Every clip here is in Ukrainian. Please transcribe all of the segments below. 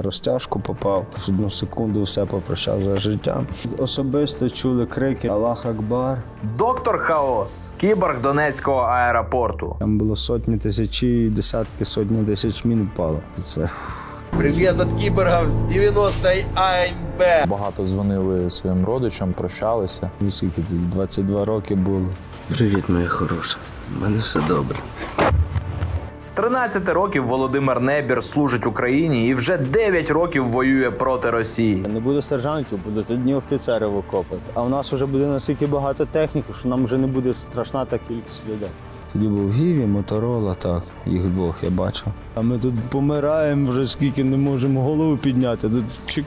на розтяжку попав. В одну секунду все попрощав за життям. Особисто чули крики Аллах Акбар. Доктор Хаос, кіборг Донецького аеропорту. Там було сотні тисячі, десятки, сотні тисяч мін впало. Це фух. Привет от киборгов с 90-й АМБ. Багато дзвонили своїм родичам, прощалися. скільки 22 роки було. Привіт, моя хороша. У мене все добре. З 13 років Володимир Небір служить Україні і вже 9 років воює проти Росії. Не буде сержантів, будуть одні офіцери в окопах. А у нас вже буде настільки багато техніки, що нам вже не буде страшна та кількість людей. Тоді був Гіві, Моторола, так, їх двох я бачив. А ми тут помираємо вже скільки не можемо голову підняти. Тут чик,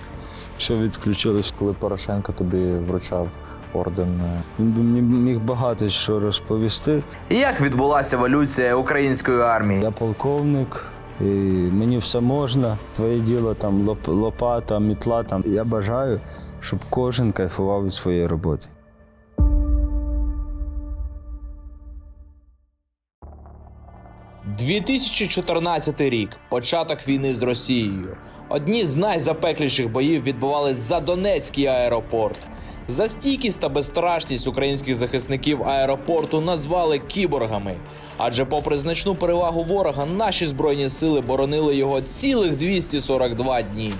все відключилось. Коли Порошенко тобі вручав орден, е, Він би мені міг багато що розповісти. Як відбулася еволюція української армії? Я полковник, і мені все можна. Твоє діло там лопата, мітла. Там. Я бажаю, щоб кожен кайфував від своєї роботи. – 2014 рік. Початок війни з Росією. Одні з найзапекліших боїв відбувались за Донецький аеропорт. За стійкість та безстрашність українських захисників аеропорту назвали кіборгами. Адже, попри значну перевагу ворога, наші збройні сили боронили його цілих 242 дні.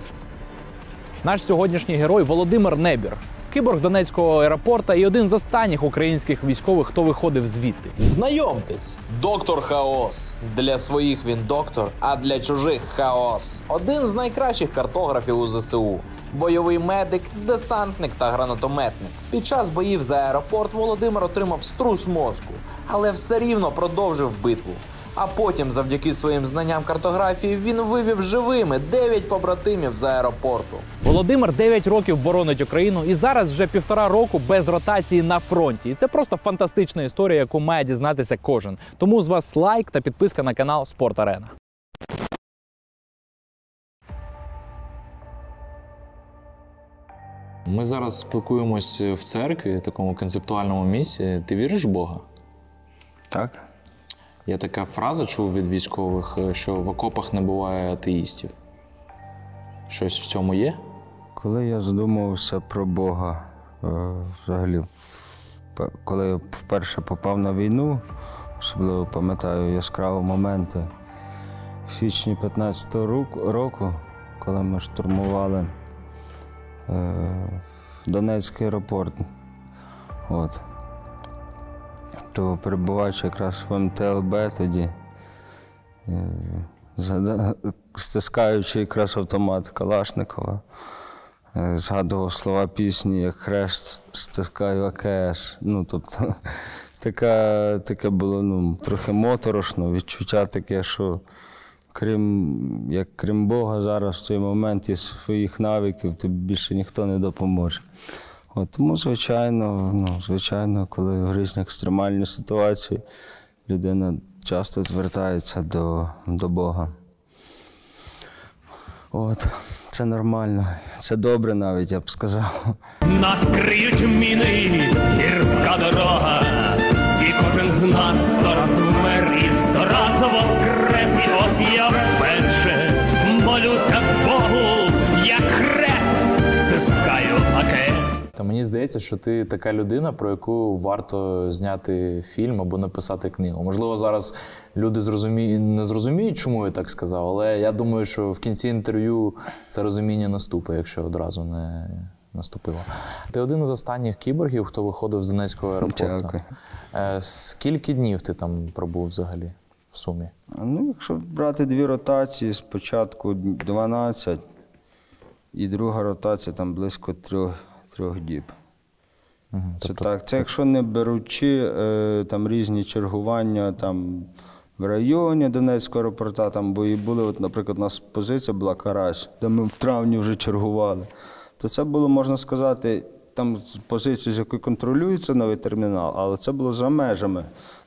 Наш сьогоднішній герой Володимир Небір, киборг Донецького аеропорта і один з останніх українських військових, хто виходив звідти. Знайомтесь, доктор Хаос. Для своїх він доктор, а для чужих хаос. Один з найкращих картографів у ЗСУ. Бойовий медик, десантник та гранатометник. Під час боїв за аеропорт Володимир отримав струс мозку, але все рівно продовжив битву. А потім, завдяки своїм знанням картографії, він вивів живими 9 побратимів з аеропорту. Володимир 9 років боронить Україну і зараз вже півтора року без ротації на фронті. І це просто фантастична історія, яку має дізнатися кожен. Тому з вас лайк та підписка на канал Спорт Арена. Ми зараз спілкуємось в церкві, такому концептуальному місці. Ти віриш в Бога? Так? Я така фраза чув від військових, е, що в окопах не буває атеїстів. Щось в цьому є? Коли я задумувався про Бога, е, взагалі, коли я вперше попав на війну, особливо пам'ятаю яскраві моменти в січні 15-го року- року, коли ми штурмували е, Донецький аеропорт. От. То перебуваючи якраз в МТЛБ тоді, е, стискаючи якраз автомат Калашникова, е, згадував слова пісні, як хрест стискаю АКС. Ну, тобто, така, таке було ну, трохи моторошно, відчуття таке, що крім, як крім Бога, зараз в цей момент і своїх навиків тобі більше ніхто не допоможе. От, тому, звичайно, ну, звичайно, коли в різні екстремальні ситуації людина часто звертається до, до Бога. От, це нормально, це добре навіть, я б сказав. Нас криють міни, гірська дорога, і кожен з нас сто раз вмер і сто раз воскрес. І ось я вперше молюся Богу, як хрест стискаю АКС. Та мені здається, що ти така людина, про яку варто зняти фільм або написати книгу. Можливо, зараз люди зрозумі... не зрозуміють, чому я так сказав, але я думаю, що в кінці інтерв'ю це розуміння наступить, якщо одразу не наступило. Ти один із останніх кіборгів, хто виходив з Донецького аеропорту. Дякую. Е, Скільки днів ти там пробув взагалі в сумі? Ну, якщо брати дві ротації, спочатку 12, і друга ротація там близько трьох, трьох діб. Це так. Це якщо не беручи е, там різні чергування там в районі Донецького аеропорта, там бої були, от, наприклад, у нас позиція була Карась, де ми в травні вже чергували. То це було, можна сказати, там позиція, з якої контролюється новий термінал, але це було за межами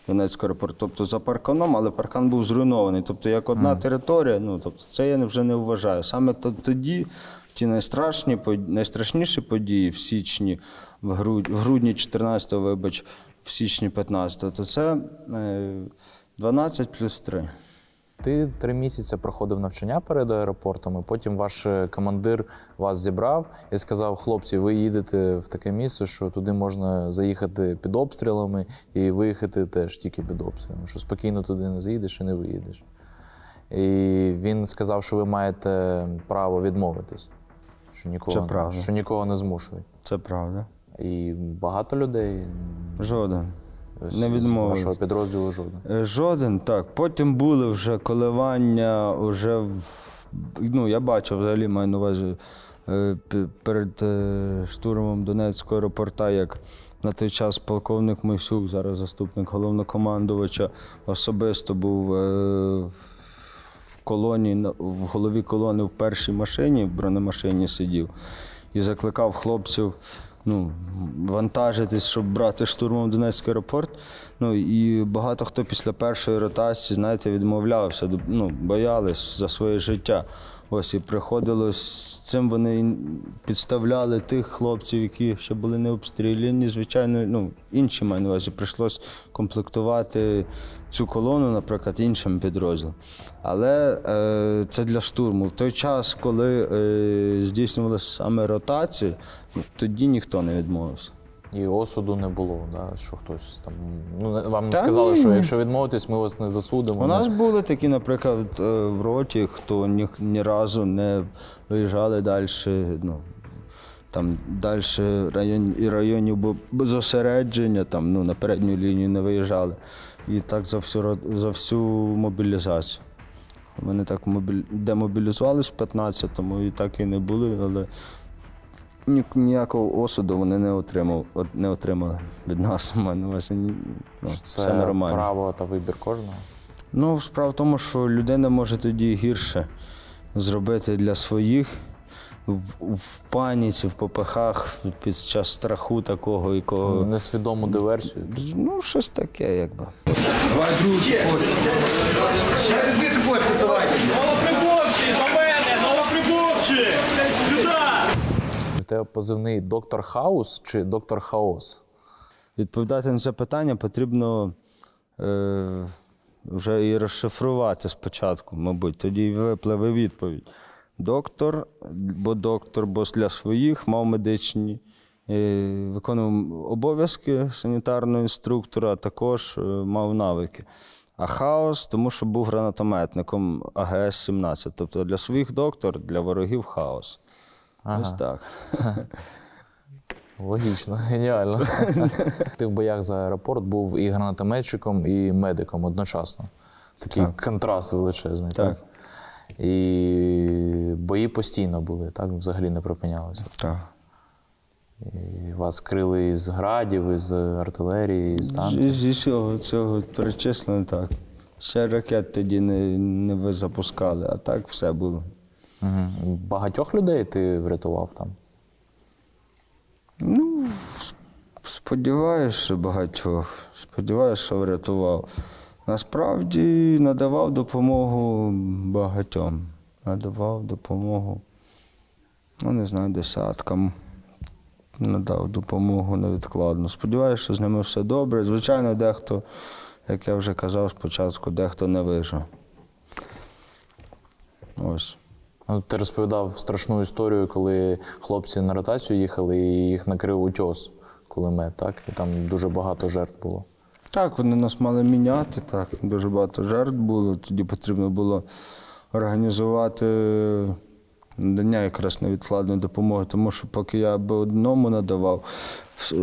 Донецького аеропорту, тобто за парканом, але паркан був зруйнований. Тобто як одна територія, ну тобто це я вже не вважаю. Саме тоді ті найстрашні, найстрашніші події в січні, в грудні, в грудні 14-го, вибач, в січні 15-го, то це е, 12 плюс 3. Ти три місяці проходив навчання перед аеропортом, і потім ваш е, командир вас зібрав і сказав: хлопці, ви їдете в таке місце, що туди можна заїхати під обстрілами і виїхати теж тільки під обстрілами, що спокійно туди не заїдеш і не виїдеш. І він сказав, що ви маєте право відмовитись, що нікого, Це правда. що нікого не змушують. Це правда. І багато людей Жоден. з, Не з вашого підрозділу жоден. Е, Жоден, так. Потім були вже коливання, вже в, ну, я бачив, взагалі маю на увазі е, перед е, штурмом Донецького аеропорта, як на той час полковник Мойсюк, зараз заступник головнокомандувача, особисто був колоні, в голові колони в першій машині, в бронемашині сидів і закликав хлопців ну, вантажитись, щоб брати штурмом Донецький аеропорт. Ну і багато хто після першої ротації, знаєте, відмовлявся, ну, боялись за своє життя. Ось і приходилось з цим вони підставляли тих хлопців, які ще були не обстріляні. Звичайно, ну інші маю на увазі, прийшлось комплектувати цю колону, наприклад, іншим підрозділом. Але е, це для штурму. В той час, коли е, здійснювалися саме ротації, ну, тоді ніхто не відмовився. І осуду не було, да, що хтось там. Ну, вам не Та сказали, ні, що якщо відмовитесь, ми вас не засудимо. У нас були такі, наприклад, е, в роті, хто ні, ні разу не виїжджали далі. Ну, там далі район, і районів зосередження, там, ну, на передню лінію не виїжджали. І так за всю, за всю мобілізацію. Вони так мобіль... демобілізувалися в 15-му і так і не були, але ні, ніякого осуду вони не, отримав, от- не отримали від нас. Ну, це все нормально. право та вибір кожного. Ну, справа в тому, що людина може тоді гірше зробити для своїх в, в паніці, в попихах, під час страху такого, якого. Несвідому диверсію. Ну, щось таке, якби. Новоприбувши, до мене, новоприбувши! Сюди! В тебе позивний доктор Хаус чи доктор Хаос? Відповідати на це питання потрібно е, вже і розшифрувати спочатку, мабуть, тоді випливе відповідь. Доктор, бо доктор, бо для своїх мав медичні, е, виконував обов'язки санітарного інструктора, а також е, мав навики. А хаос, тому що був гранатометником АГС-17. Тобто для своїх доктор, для ворогів хаос. Ось так. Логічно, геніально. Ти в боях за аеропорт був і гранатометчиком, і медиком одночасно. Такий контраст величезний. Так. І бої постійно були, так? Взагалі не припинялися. так. І вас крили із градів, із артилерії, із танків. Зі, зі всього цього перечислено так. Ще ракет тоді не, не ви запускали, а так все було. Угу. Багатьох людей ти врятував там. Ну, сподіваюся, багатьох. Сподіваюся, що врятував. Насправді надавав допомогу багатьом. Надавав допомогу, ну не знаю, десяткам. Надав допомогу невідкладно. Сподіваюся, що з ними все добре. Звичайно, дехто, як я вже казав спочатку, дехто не вижив. Ось. Ну, ти розповідав страшну історію, коли хлопці на ротацію їхали і їх накрив утьос кулемет, так? І там дуже багато жертв було. Так, вони нас мали міняти, так. Дуже багато жертв було. Тоді потрібно було організувати надання якраз невідкладної допомоги, тому що поки я би одному надавав,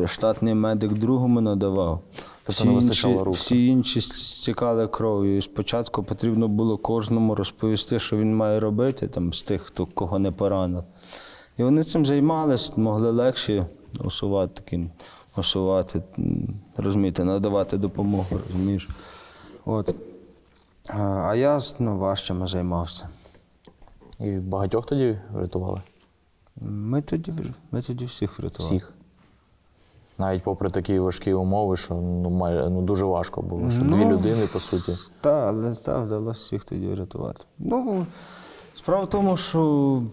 штатний медик другому надавав. Тобто не вистачало всі інші стікали кров'ю. І спочатку потрібно було кожному розповісти, що він має робити там, з тих, хто кого не поранив. І вони цим займалися, могли легше усувати такі, усувати, м, розумієте, надавати допомогу, розумієш. От. А я ну, важчими займався. І багатьох тоді врятували? Ми тоді, ми тоді всіх врятували. Всіх. Навіть попри такі важкі умови, що ну, май- ну, дуже важко було, що Ну, дві людини, по суті. Так, але так, вдалося всіх тоді врятувати. Ну, справа в тому, що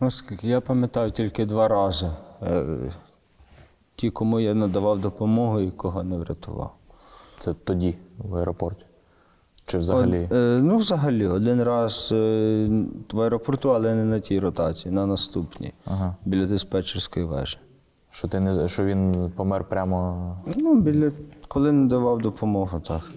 наскільки я пам'ятаю тільки два рази. Е, Ті, кому я надавав допомогу і кого не врятував. Це тоді, в аеропорті. Чи взагалі? Од- е, ну, взагалі, один раз е, в аеропорту, але не на тій ротації, на наступній, Ага. біля диспетчерської вежі. Що ти не що він помер прямо. Ну, біля, коли не давав допомогу, так.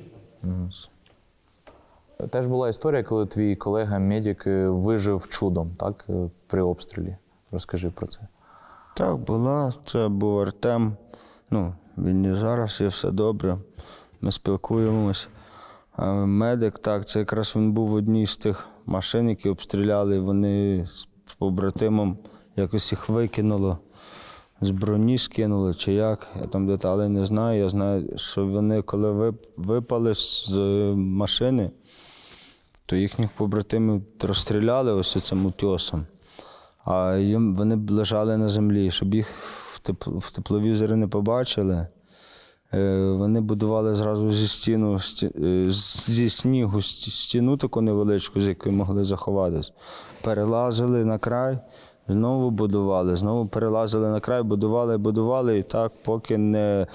Теж була історія, коли твій колега медик е, вижив чудом, так? е, При обстрілі. Розкажи про це. Так, була. Це був Артем. Ну, він і зараз, і все добре. Ми спілкуємось. Медик, так, це якраз він був в одній з тих машин, які обстріляли. Вони з побратимом якось їх викинуло. З броні скинули чи як. Я там деталей не знаю. Я знаю, що вони, коли випали з машини, то їхніх побратимів розстріляли ось цим утьосом. А їм вони б лежали на землі, щоб їх в, тепл, в тепловізорі не побачили. Е, Вони будували зразу зі стіну е, зі снігу стіну таку невеличку, з якої могли заховатись. Перелазили на край, знову будували, знову перелазили на край, будували, будували, і так, поки не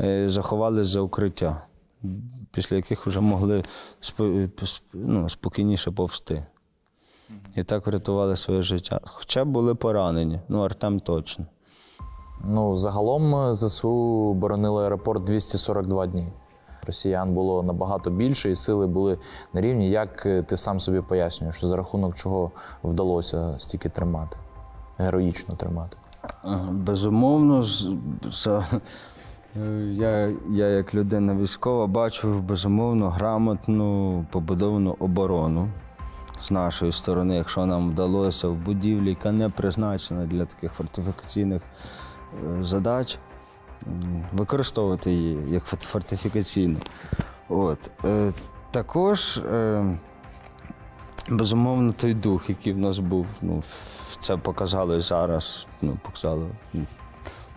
е, заховались за укриття, після яких вже могли ну, спокійніше повсти. І так врятували своє життя. Хоча були поранені, ну Артем точно. Ну, загалом е, ЗСУ боронили аеропорт 242 дні. Росіян було набагато більше, і сили були на рівні. Як е, ти сам собі пояснюєш, за рахунок чого вдалося стільки тримати, героїчно тримати? Безумовно, за, я, я як людина військова бачив безумовно грамотну побудовану оборону з нашої сторони, якщо нам вдалося в будівлі, яка не призначена для таких фортифікаційних е, задач, використовувати її як форт- фортифікаційну. От. Е, також. Е, Безумовно, той дух, який в нас був, ну, це показало і зараз. Ну, показало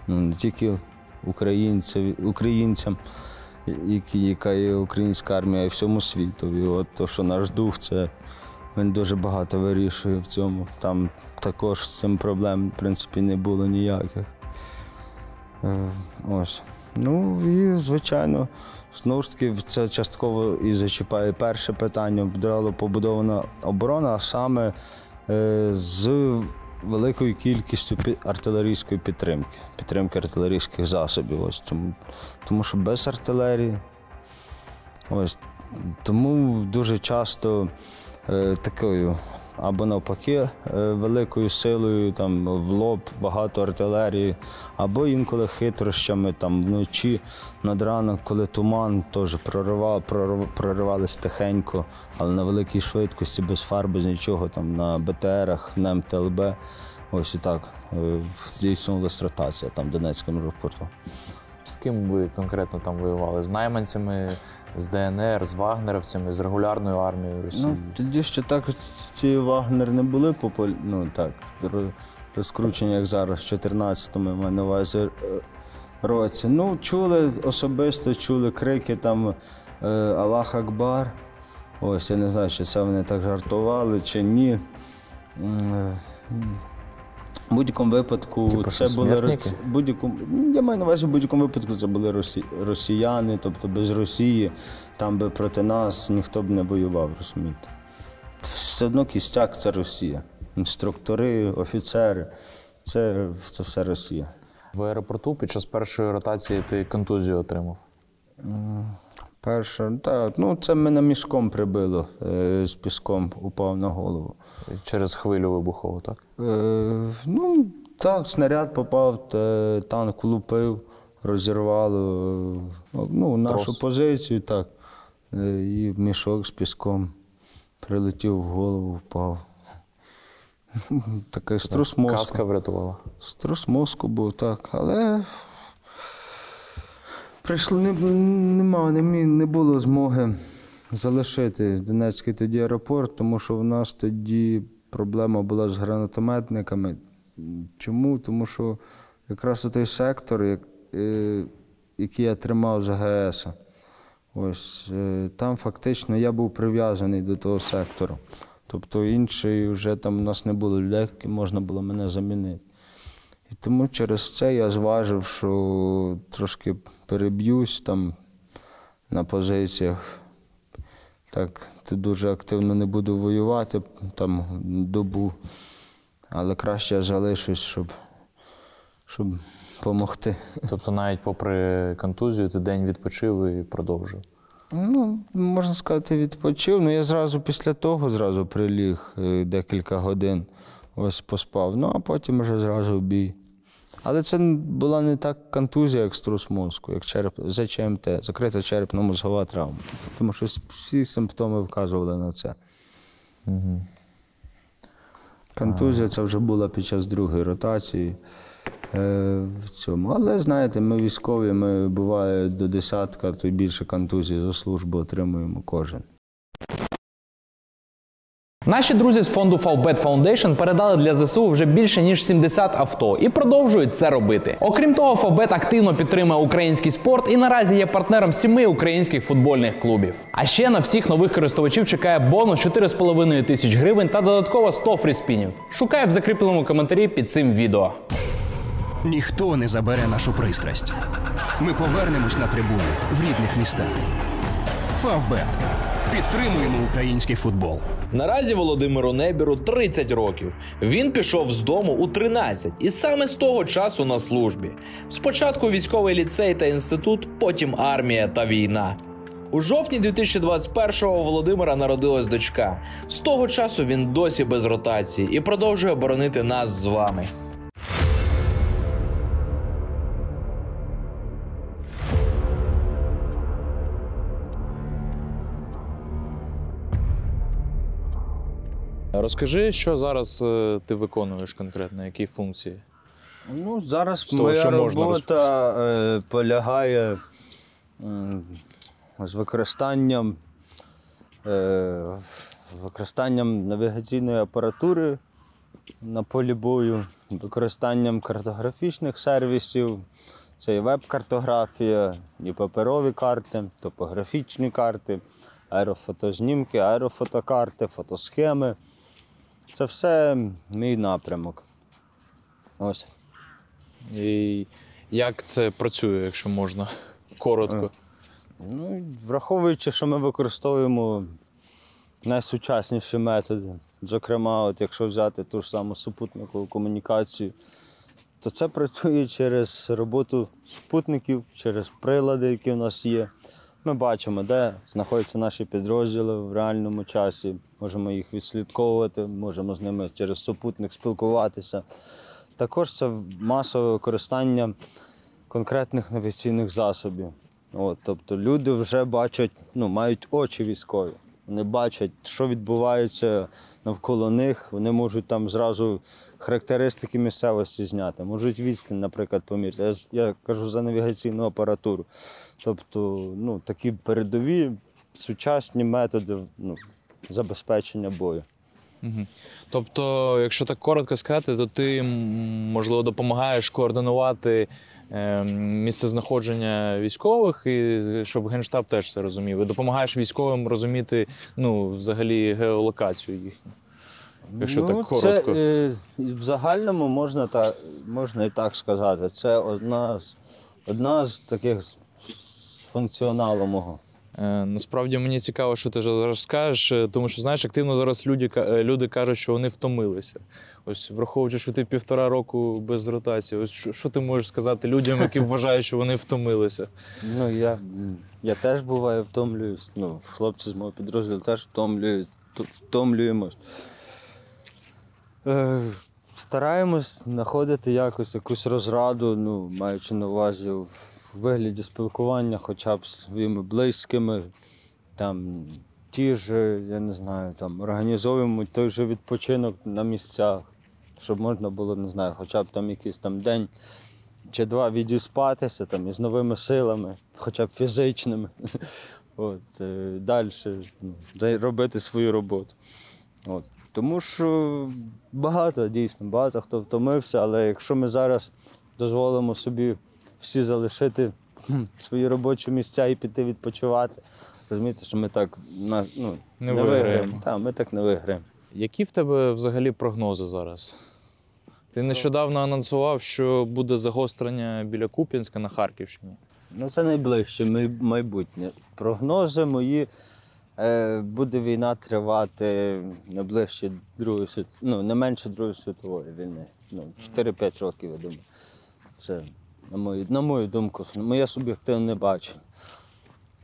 ну, не тільки українцям, українцям, яка є українська армія, й всьому світу. І от то, що наш дух, це він дуже багато вирішує в цьому. Там також з цим проблем, в принципі, не було ніяких. Е, Ось. Ну і звичайно, знову ж таки, це частково і зачіпає перше питання. Була побудована оборона, а саме е, з великою кількістю артилерійської підтримки, підтримки артилерійських засобів. Ось тому, тому що без артилерії. Ось тому дуже часто такою або навпаки е, великою силою там в лоб багато артилерії, або інколи хитрощами там вночі над ранок, коли туман теж проривав, прорив- проривались тихенько, але на великій швидкості, без фар, без нічого, там на БТРах, на МТЛБ. Ось і так е, здійснювалася ротація там Донецькому аеропорту. З ким ви конкретно там воювали? З найманцями, з ДНР, з вагнерівцями, з регулярною армією Росії? Ну, тоді ще так ці Вагнер не були популь... ну, так, розкручені, як зараз, в 14-му, я маю на увазі е, році. Ну, чули особисто, чули крики там е, Аллах Акбар. Ось, я не знаю, чи це вони так жартували, чи ні. В будь-якому випадку Типу, це що, були смертники? році- будь-якому. Я маю на увазі, в будь-якому випадку це були росі... росіяни, тобто без Росії, там би проти нас ніхто б не воював, розумієте. Все одно кістяк це Росія. Інструктори, офіцери це, це все Росія. В аеропорту під час першої ротації ти контузію отримав. Перше, так, ну це мене мішком прибило е, з піском, упав на голову. Через хвилю вибухову, так? Е, ну, так, снаряд попав, та, танк влупив, розірвало е, ну, нашу Трос. позицію, так. Е, і мішок з піском прилетів в голову, впав. Такий струс мозку. Каска врятувала. Струс мозку був, так. Але прийшло, не, нема, не, не було змоги залишити Донецький тоді аеропорт, тому що в нас тоді проблема була з гранатометниками. Чому? Тому що якраз той сектор, як, е, який я тримав з АГС, ось е, там фактично я був прив'язаний до того сектору. Тобто інший вже там у нас не було людей, які можна було мене замінити. І тому через це я зважив, що трошки переб'юсь там на позиціях, так ти дуже активно не буду воювати там добу. Але краще я залишусь, щоб, щоб допомогти. Тобто, навіть попри контузію, ти день відпочив і продовжив. Ну, можна сказати, відпочив. Ну, я зразу після того зразу приліг е, декілька годин, ось поспав. Ну, а потім вже зразу в бій. Але це була не так контузія, як струс мозку, як череп, ЗЧМТ, закрита черепно-мозгова травма. Тому що всі симптоми вказували на це. Контузія це вже була під час другої ротації. Е, в цьому. Але знаєте, ми військові, ми буває до десятка, то й більше контузій за службу отримуємо кожен. Наші друзі з фонду Favbet Foundation передали для ЗСУ вже більше ніж 70 авто і продовжують це робити. Окрім того, Favbet активно підтримує український спорт і наразі є партнером сіми українських футбольних клубів. А ще на всіх нових користувачів чекає бонус 4,5 тисяч гривень та додатково 100 фріспінів. Шукай в закріпленому коментарі під цим відео. Ніхто не забере нашу пристрасть. Ми повернемось на трибуни в рідних містах. Фавбет. Підтримуємо український футбол. Наразі Володимиру Небіру 30 років. Він пішов з дому у 13 і саме з того часу на службі. Спочатку військовий ліцей та інститут, потім армія та війна. У жовтні 2021-го у Володимира народилась дочка. З того часу він досі без ротації і продовжує боронити нас з вами. Розкажи, що зараз е, ти виконуєш конкретно, які функції? Ну, зараз того, моя робота е, полягає з використанням, е, використанням навігаційної апаратури на полі бою, використанням картографічних сервісів. Це і веб-картографія, і паперові карти, топографічні карти, аерофотознімки, аерофотокарти, фотосхеми. Це все мій напрямок. Ось. І як це працює, якщо можна коротко? Ну, враховуючи, що ми використовуємо найсучасніші методи, зокрема, от якщо взяти ту ж саму супутникову комунікацію, то це працює через роботу спутників, через прилади, які в нас є. Ми бачимо, де знаходяться наші підрозділи в реальному часі, можемо їх відслідковувати, можемо з ними через супутник спілкуватися. Також це масове використання конкретних навігаційних засобів. От, тобто люди вже бачать, ну, мають очі військові. Вони бачать, що відбувається навколо них. Вони можуть там зразу характеристики місцевості зняти, можуть відстань, наприклад, поміряти. Я, я кажу за навігаційну апаратуру. Тобто, ну, такі передові сучасні методи ну, забезпечення бою. Тобто, якщо так коротко сказати, то ти можливо допомагаєш координувати е, місце знаходження військових, і щоб генштаб теж це розумів. І допомагаєш військовим розуміти ну, взагалі геолокацію їхню. Якщо так коротко. Це, в загальному можна, та, можна і так сказати. Це одна з, одна з таких функціоналу мого. Е, Насправді мені цікаво, що ти зараз скажеш, е, тому що знаєш, активно зараз люди, е, люди кажуть, що вони втомилися. Ось враховуючи, що ти півтора року без ротації, ось що, що ти можеш сказати людям, які вважають, що вони втомилися? Ну, я, я теж буваю втомлююсь. Ну, хлопці з мого підрозділу теж втомлюють, втомлюємось. Стараємось знаходити якось якусь розраду, ну, маючи на увазі в вигляді спілкування хоча б з своїми близькими. Там, ті ж, я не знаю, там, організовуємо той же відпочинок на місцях, щоб можна було, не знаю, хоча б там якийсь там день чи два відіспатися там із новими силами, хоча б фізичними. От, е, далі ну, робити свою роботу. От. Тому що багато, дійсно, багато хто втомився, але якщо ми зараз дозволимо собі всі залишити свої робочі місця і піти відпочивати, розумієте, що ми так на, ну, Не не, виграємо. Так, ми так не виграємо. Які в тебе взагалі прогнози зараз? Ти нещодавно анонсував, що буде загострення біля Куп'янська на Харківщині. Ну, це найближче майбутнє. Прогнози мої Е, буде війна тривати не ближче Другої світ... ну, не менше Другої світової війни. Ну, 4-5 років, я думаю. Це, на мою, на мою думку, моє суб'єктивне бачення.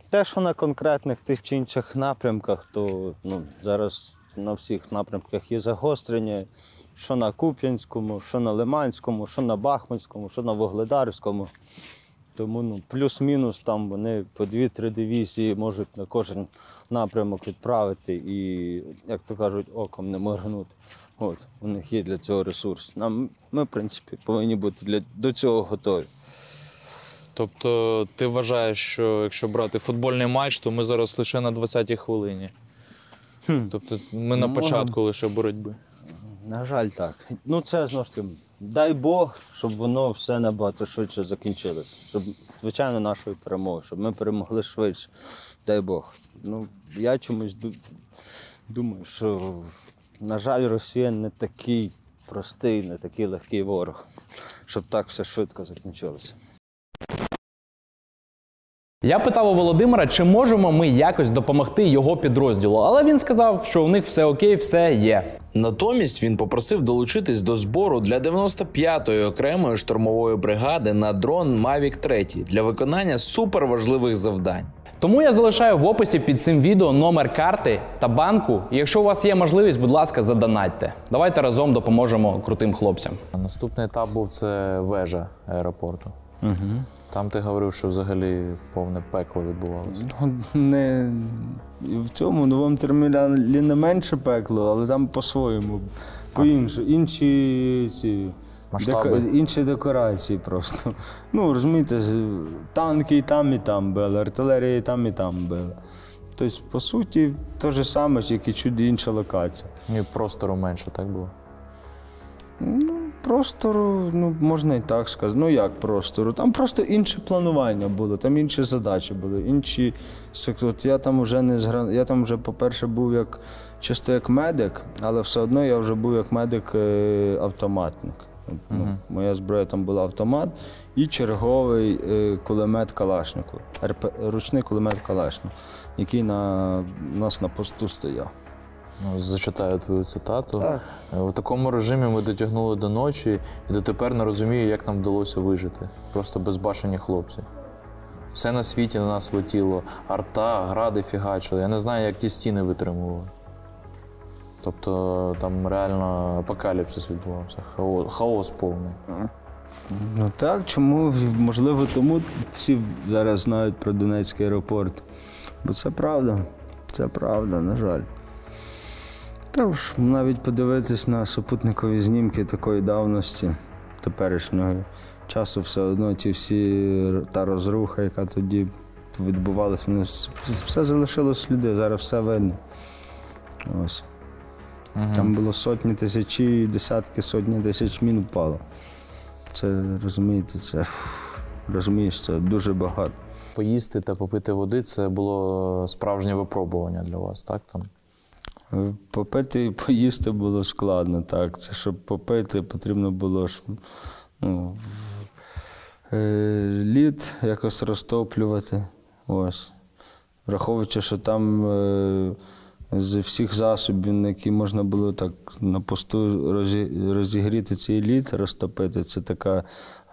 Те, що на конкретних тих чи інших напрямках, то ну, зараз на всіх напрямках є загострення, що на Куп'янському, що на Лиманському, що на Бахмутському, що на Вогледарському. Тому ну, плюс-мінус там вони по 2-3 дивізії можуть на кожен напрямок відправити і, як то кажуть, оком не моргнути. От, у них є для цього ресурс. Нам, ми, в принципі, повинні бути для, до цього готові. Тобто, ти вважаєш, що якщо брати футбольний матч, то ми зараз лише на 20-й хвилині. Тобто ми на Ну, початку лише боротьби. На жаль, так. Ну це знову ж таки, дай Бог, щоб воно все набагато швидше закінчилося. Щоб, звичайно, нашою перемогою, щоб ми перемогли швидше. Дай Бог. Ну, я чомусь ду- думаю, що, на жаль, Росія не такий простий, не такий легкий ворог, щоб так все швидко закінчилося. Я питав у Володимира, чи можемо ми якось допомогти його підрозділу, але він сказав, що у них все окей, все є. Натомість він попросив долучитись до збору для 95-ї окремої штурмової бригади на дрон Mavic 3 для виконання суперважливих завдань. Тому я залишаю в описі під цим відео номер карти та банку. І якщо у вас є можливість, будь ласка, задонатьте. Давайте разом допоможемо крутим хлопцям. Наступний етап був це вежа аеропорту. Угу. Там ти говорив, що взагалі повне пекло відбувалося. Не в цьому новому терміналі не менше пекло, але там по-своєму. По-іншому. Інші ці. Масштаби? деко- інші декорації просто. Ну, розумієте, танки і там, і там били, артилерія і там, і там била. Тобто, по суті, те ж саме, тільки чуть інша локація. І простору менше, так було. Простору, ну можна і так сказати. Ну як простору? Там просто інше планування було, там інші задачі були, інші От я там вже не згра... Я там вже, по-перше, був як чисто як медик, але все одно я вже був як медик е, Ну, Моя зброя там була автомат і черговий е, кулемет Калашнику, РП, ручний кулемет Калашник, який на, у нас на посту стояв. Ну, зачитаю твою цитату. Так. Е, У такому режимі ми дотягнули до ночі і дотепер не розумію, як нам вдалося вижити. Просто безбашені хлопці. Все на світі на нас летіло, арта, гради фігачили. Я не знаю, як ті стіни витримували. Тобто там реально апокаліпсис відбувався, хаос, хаос повний. Ну так, чому? Можливо, тому всі зараз знають про Донецький аеропорт. Бо це правда. Це правда, на жаль. Та ж навіть подивитись на супутникові знімки такої давності теперішнього часу, все одно ті всі та розруха, яка тоді відбувалася, все залишилось люди, зараз все видно. Ось. Там було сотні тисячі, десятки, сотні тисяч мін впало. Це розумієте, це розумієш, це дуже багато. Поїсти та попити води це було справжнє випробування для вас, так? Там? Е, Попити і поїсти було складно, так. Це щоб попити, потрібно було ж ну, е, лід якось розтоплювати. Ось. Враховуючи, що там е, з всіх засобів, на які можна було так на посту розігріти цей лід, розтопити, це така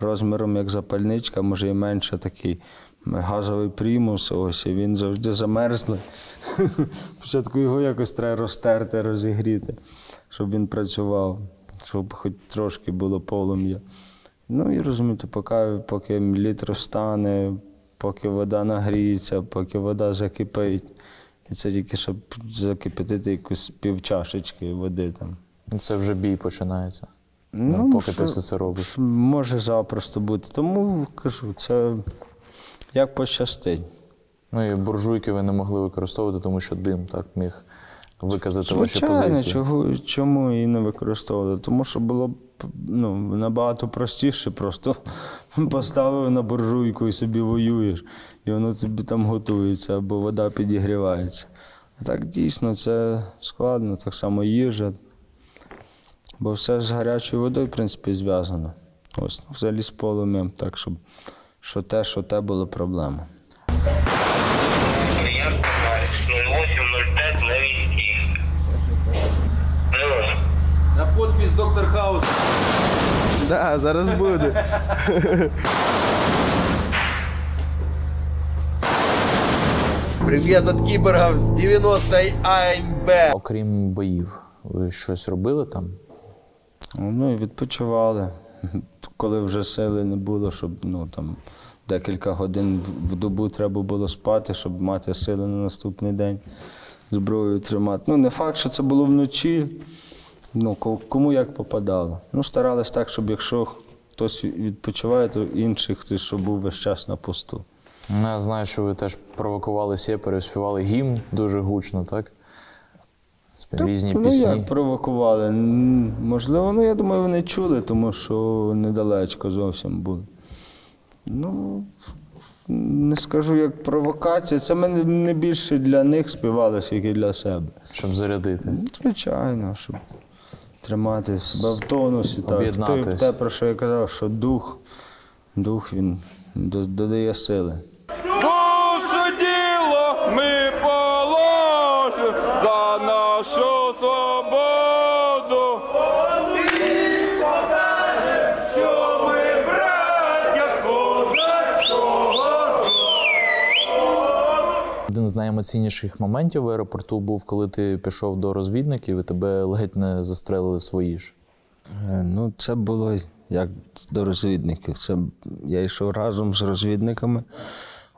розміром, як запальничка, може і менше такий газовий примус. Ось, і він завжди замерзлий. Спочатку його якось треба розтерти, розігріти, щоб він працював, щоб хоч трошки було полум'я. Ну і розумієте, поки, поки лід розтане, поки вода нагріється, поки вода закипить. І це тільки щоб закипятити якусь півчашечки води там. Ну, Це вже бій починається. Ну, поки ти все це робиш. Може запросто бути. Тому кажу, це як пощастить. Ну і буржуйки ви не могли використовувати, тому що дим так міг виказати ваші позиції. чого, чому і не використовували? Тому що було б ну, набагато простіше, просто поставив на буржуйку і собі воюєш, і воно тобі там готується, або вода підігрівається. А так дійсно це складно, так само їжа. Бо все з гарячою водою, в принципі, зв'язано. Ось, ну, взагалі з полум'ям, так, щоб що те, що те було проблема. Приятно, 08 доктор Хаус. Да, зараз буде. Привет от киборгов с 90-й АМБ. Окрім боїв, ви щось робили там? Ну і відпочивали. Коли вже сили не було, щоб ну, там, декілька годин в добу треба було спати, щоб мати сили на наступний день зброю тримати. Ну, не факт, що це було вночі. Ну, кому як попадало. Ну, старались так, щоб якщо хтось відпочиває, то інший хтось, щоб був весь час на посту. Ну, я знаю, що ви теж провокували сєпарів, співали гімн дуже гучно, так? Різні ну, пісні. як провокували? Можливо, ну я думаю, вони чули, тому що недалечко зовсім були. Ну, не скажу як провокація. Це ми не- більше для них співалося, як і для себе. Щоб зарядити. Ну, Звичайно, щоб тримати себе в тонусі. Так. Об'єднатись. Те, те, про що я казав, що дух, дух він додає сили. Найемоційніших моментів в аеропорту був, коли ти пішов до розвідників і тебе ледь не застрелили свої ж. Е, Ну, це було як до розвідників. Це я йшов разом з розвідниками.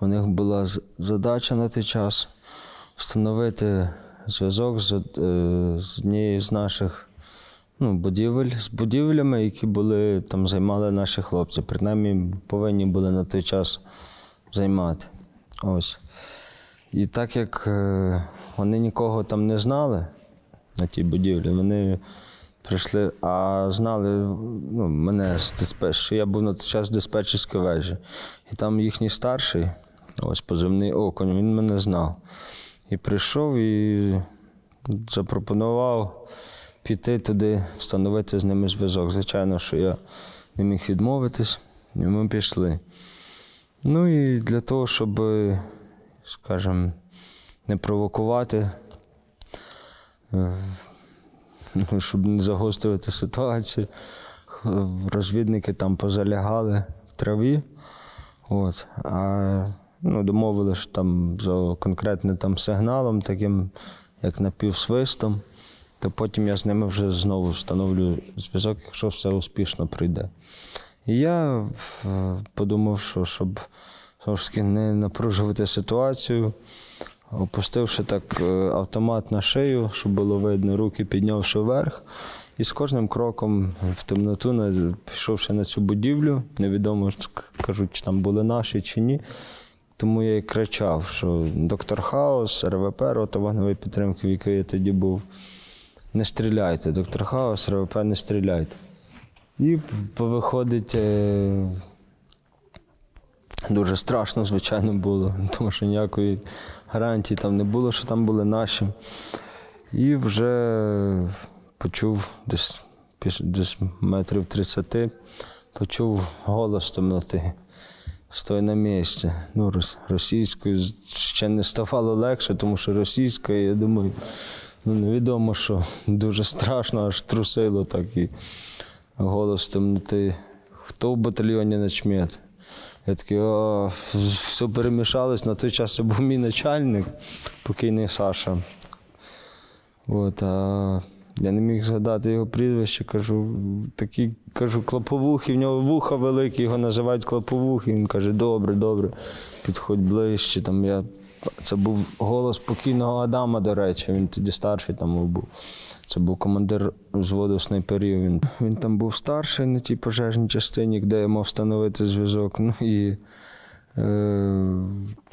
У них була задача на той час встановити зв'язок з, е, з однією з наших ну, будівель, з будівлями, які були там займали наші хлопці. Принаймні повинні були на той час займати. Ось. І так як е, вони нікого там не знали на тій будівлі, вони прийшли, а знали ну, мене з диспетч, що я був на той час з диспетчерської вежі. І там їхній старший, ось позивний окунь, він мене знав. І прийшов і запропонував піти туди, встановити з ними зв'язок. Звичайно, що я не міг відмовитись, і ми пішли. Ну і для того, щоб, скажімо, не провокувати, е, щоб не загострювати ситуацію, розвідники там позалягали в траві. От, а ну, домовили, що там за конкретним там сигналом, таким як напівсвистом, то потім я з ними вже знову встановлю зв'язок, якщо все успішно прийде. І я е, подумав, що щоб таки не напружувати ситуацію, опустивши так е, автомат на шию, щоб було видно, руки піднявши вверх. І з кожним кроком в темноту, пішовши на цю будівлю, невідомо кажуть, чи там були наші чи ні. Тому я і кричав, що доктор Хаус, РВП, рота вогневої підтримки, в якій я тоді був, не стріляйте, доктор Хаус, РВП, не стріляйте. І виходить, е, дуже страшно, звичайно, було, тому що ніякої гарантії там не було, що там були наші. І вже почув десь, десь метрів 30, почув голос темноти. Стой на місці. Ну, російською ще не ставало легше, тому що російська, я думаю, ну невідомо, що дуже страшно, аж трусило так і голос темноти. Хто в батальйоні начмет? Я такий, о, все перемішалось. На той час це був мій начальник, покійний Саша. От, а я не міг згадати його прізвище, кажу, такий, кажу, клоповухий, в нього вуха великі, його називають клоповухий. Він каже, добре, добре, підходь ближче. Там я... Це був голос покійного Адама, до речі, він тоді старший там був. Це був командир взводу снайперів. Він, він там був старший на тій пожежній частині, де я мав встановити зв'язок. Ну і Е,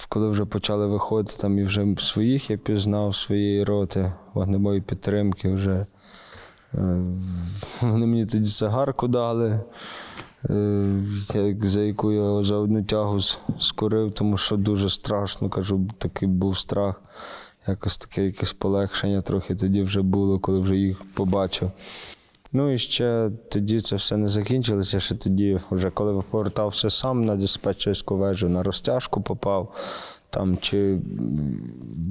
коли вже почали виходити, там і вже своїх я пізнав, своєї роти, вогневої підтримки вже. Е, Вони мені тоді цигарку дали, е, за яку я за одну тягу с- скурив, тому що дуже страшно, кажу, такий був страх. Якось таке якесь полегшення трохи тоді вже було, коли вже їх побачив. Ну і ще тоді це все не закінчилося. Ще тоді, вже коли повертався сам на диспетчерську вежу, на розтяжку попав. Там чи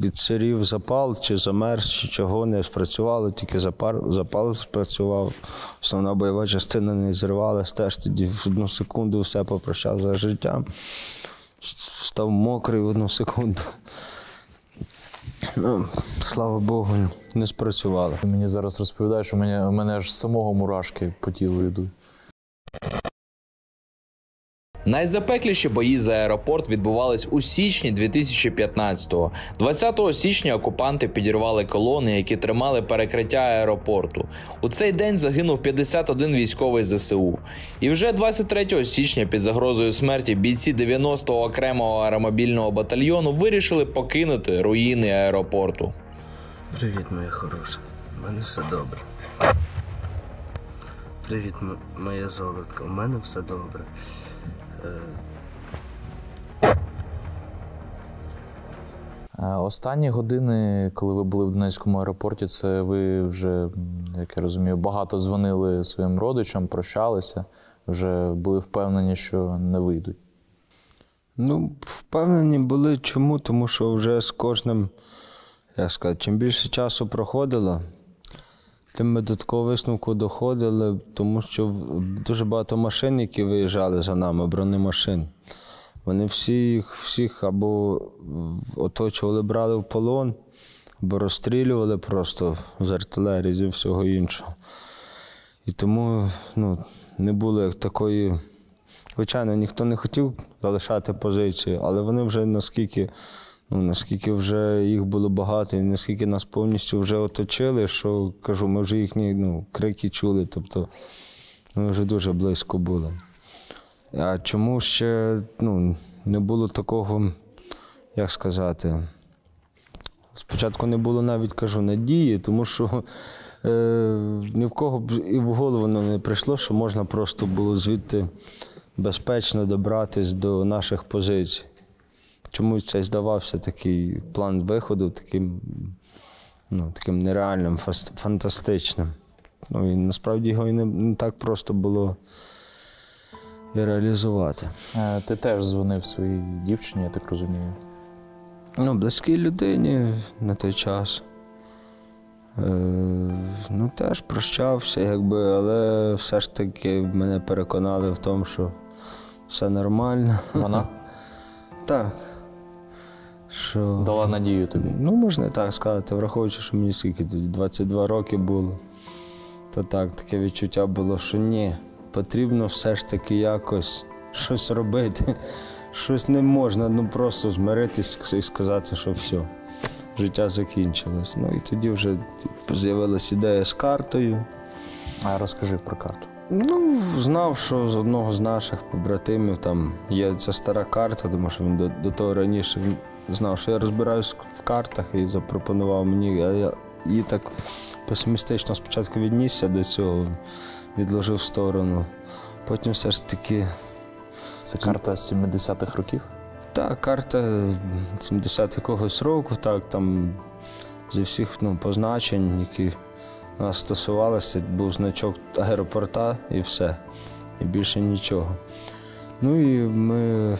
відсирів запал, чи замерз, чи чого не спрацювало, тільки запар, запал спрацював. Основна бойова частина не зривалась, теж тоді в одну секунду все попрощав за життям. Став мокрий в одну секунду. Ну, слава Богу, не спрацювало. Мені зараз розповідаєш, що мене, у мене аж самого мурашки по тілу йдуть. Найзапекліші бої за аеропорт відбувались у січні 2015-го. 20 січня окупанти підірвали колони, які тримали перекриття аеропорту. У цей день загинув 51 військовий ЗСУ. І вже 23 січня під загрозою смерті бійці 90-го окремого аеромобільного батальйону вирішили покинути руїни аеропорту. Привіт, моя хороша. У мене все добре. Привіт, моє золотко. У мене все добре. Е, Останні години, коли ви були в Донецькому аеропорті, це ви вже, як я розумію, багато дзвонили своїм родичам, прощалися, вже були впевнені, що не вийдуть. Ну, впевнені були чому, тому що вже з кожним, як сказати, чим більше часу проходило, тим ми до такого висновку доходили, тому що дуже багато машин, які виїжджали за нами, бронемашин. Вони всіх, всіх або оточували, брали в полон, або розстрілювали просто з артилерії, зі всього іншого. І тому ну, не було такої. Звичайно, ніхто не хотів залишати позиції, але вони вже наскільки, ну, наскільки вже їх було багато, і наскільки нас повністю вже оточили, що кажу, ми вже їхні ну, крики чули. Тобто ми вже дуже близько були. А чому ще ну, не було такого, як сказати, Спочатку не було навіть кажу надії, тому що е, ні в кого б і в голову не прийшло, що можна просто було звідти безпечно добратись до наших позицій. Чомусь це здавався такий план виходу, таким, ну, таким нереальним, фантастичним. Ну і насправді його і не, не так просто було і реалізувати. Е, Ти теж дзвонив своїй дівчині, я так розумію. Ну, близькій людині на той час. Е, ну, теж прощався, якби, але все ж таки мене переконали в тому, що все нормально. Вона Так. Що... дала надію тобі. Ну, можна і так сказати, враховуючи, що мені скільки тоді 22 роки було, то так, таке відчуття було, що ні, потрібно все ж таки якось щось робити. Щось не можна, ну просто змиритись і сказати, що все, життя закінчилось. Ну і тоді вже з'явилася ідея з картою. А розкажи про карту. Ну, знав, що з одного з наших побратимів там є ця стара карта, тому що він до, до того раніше знав, що я розбираюсь в картах і запропонував мені. А я її так песимістично спочатку віднісся до цього, відложив в сторону. Потім все ж таки Це карта з 70-х років. та карта 70 якогось року, так, там зі всіх ну, позначень, які нас стосувалися, був значок аеропорта і все. І більше нічого. Ну і ми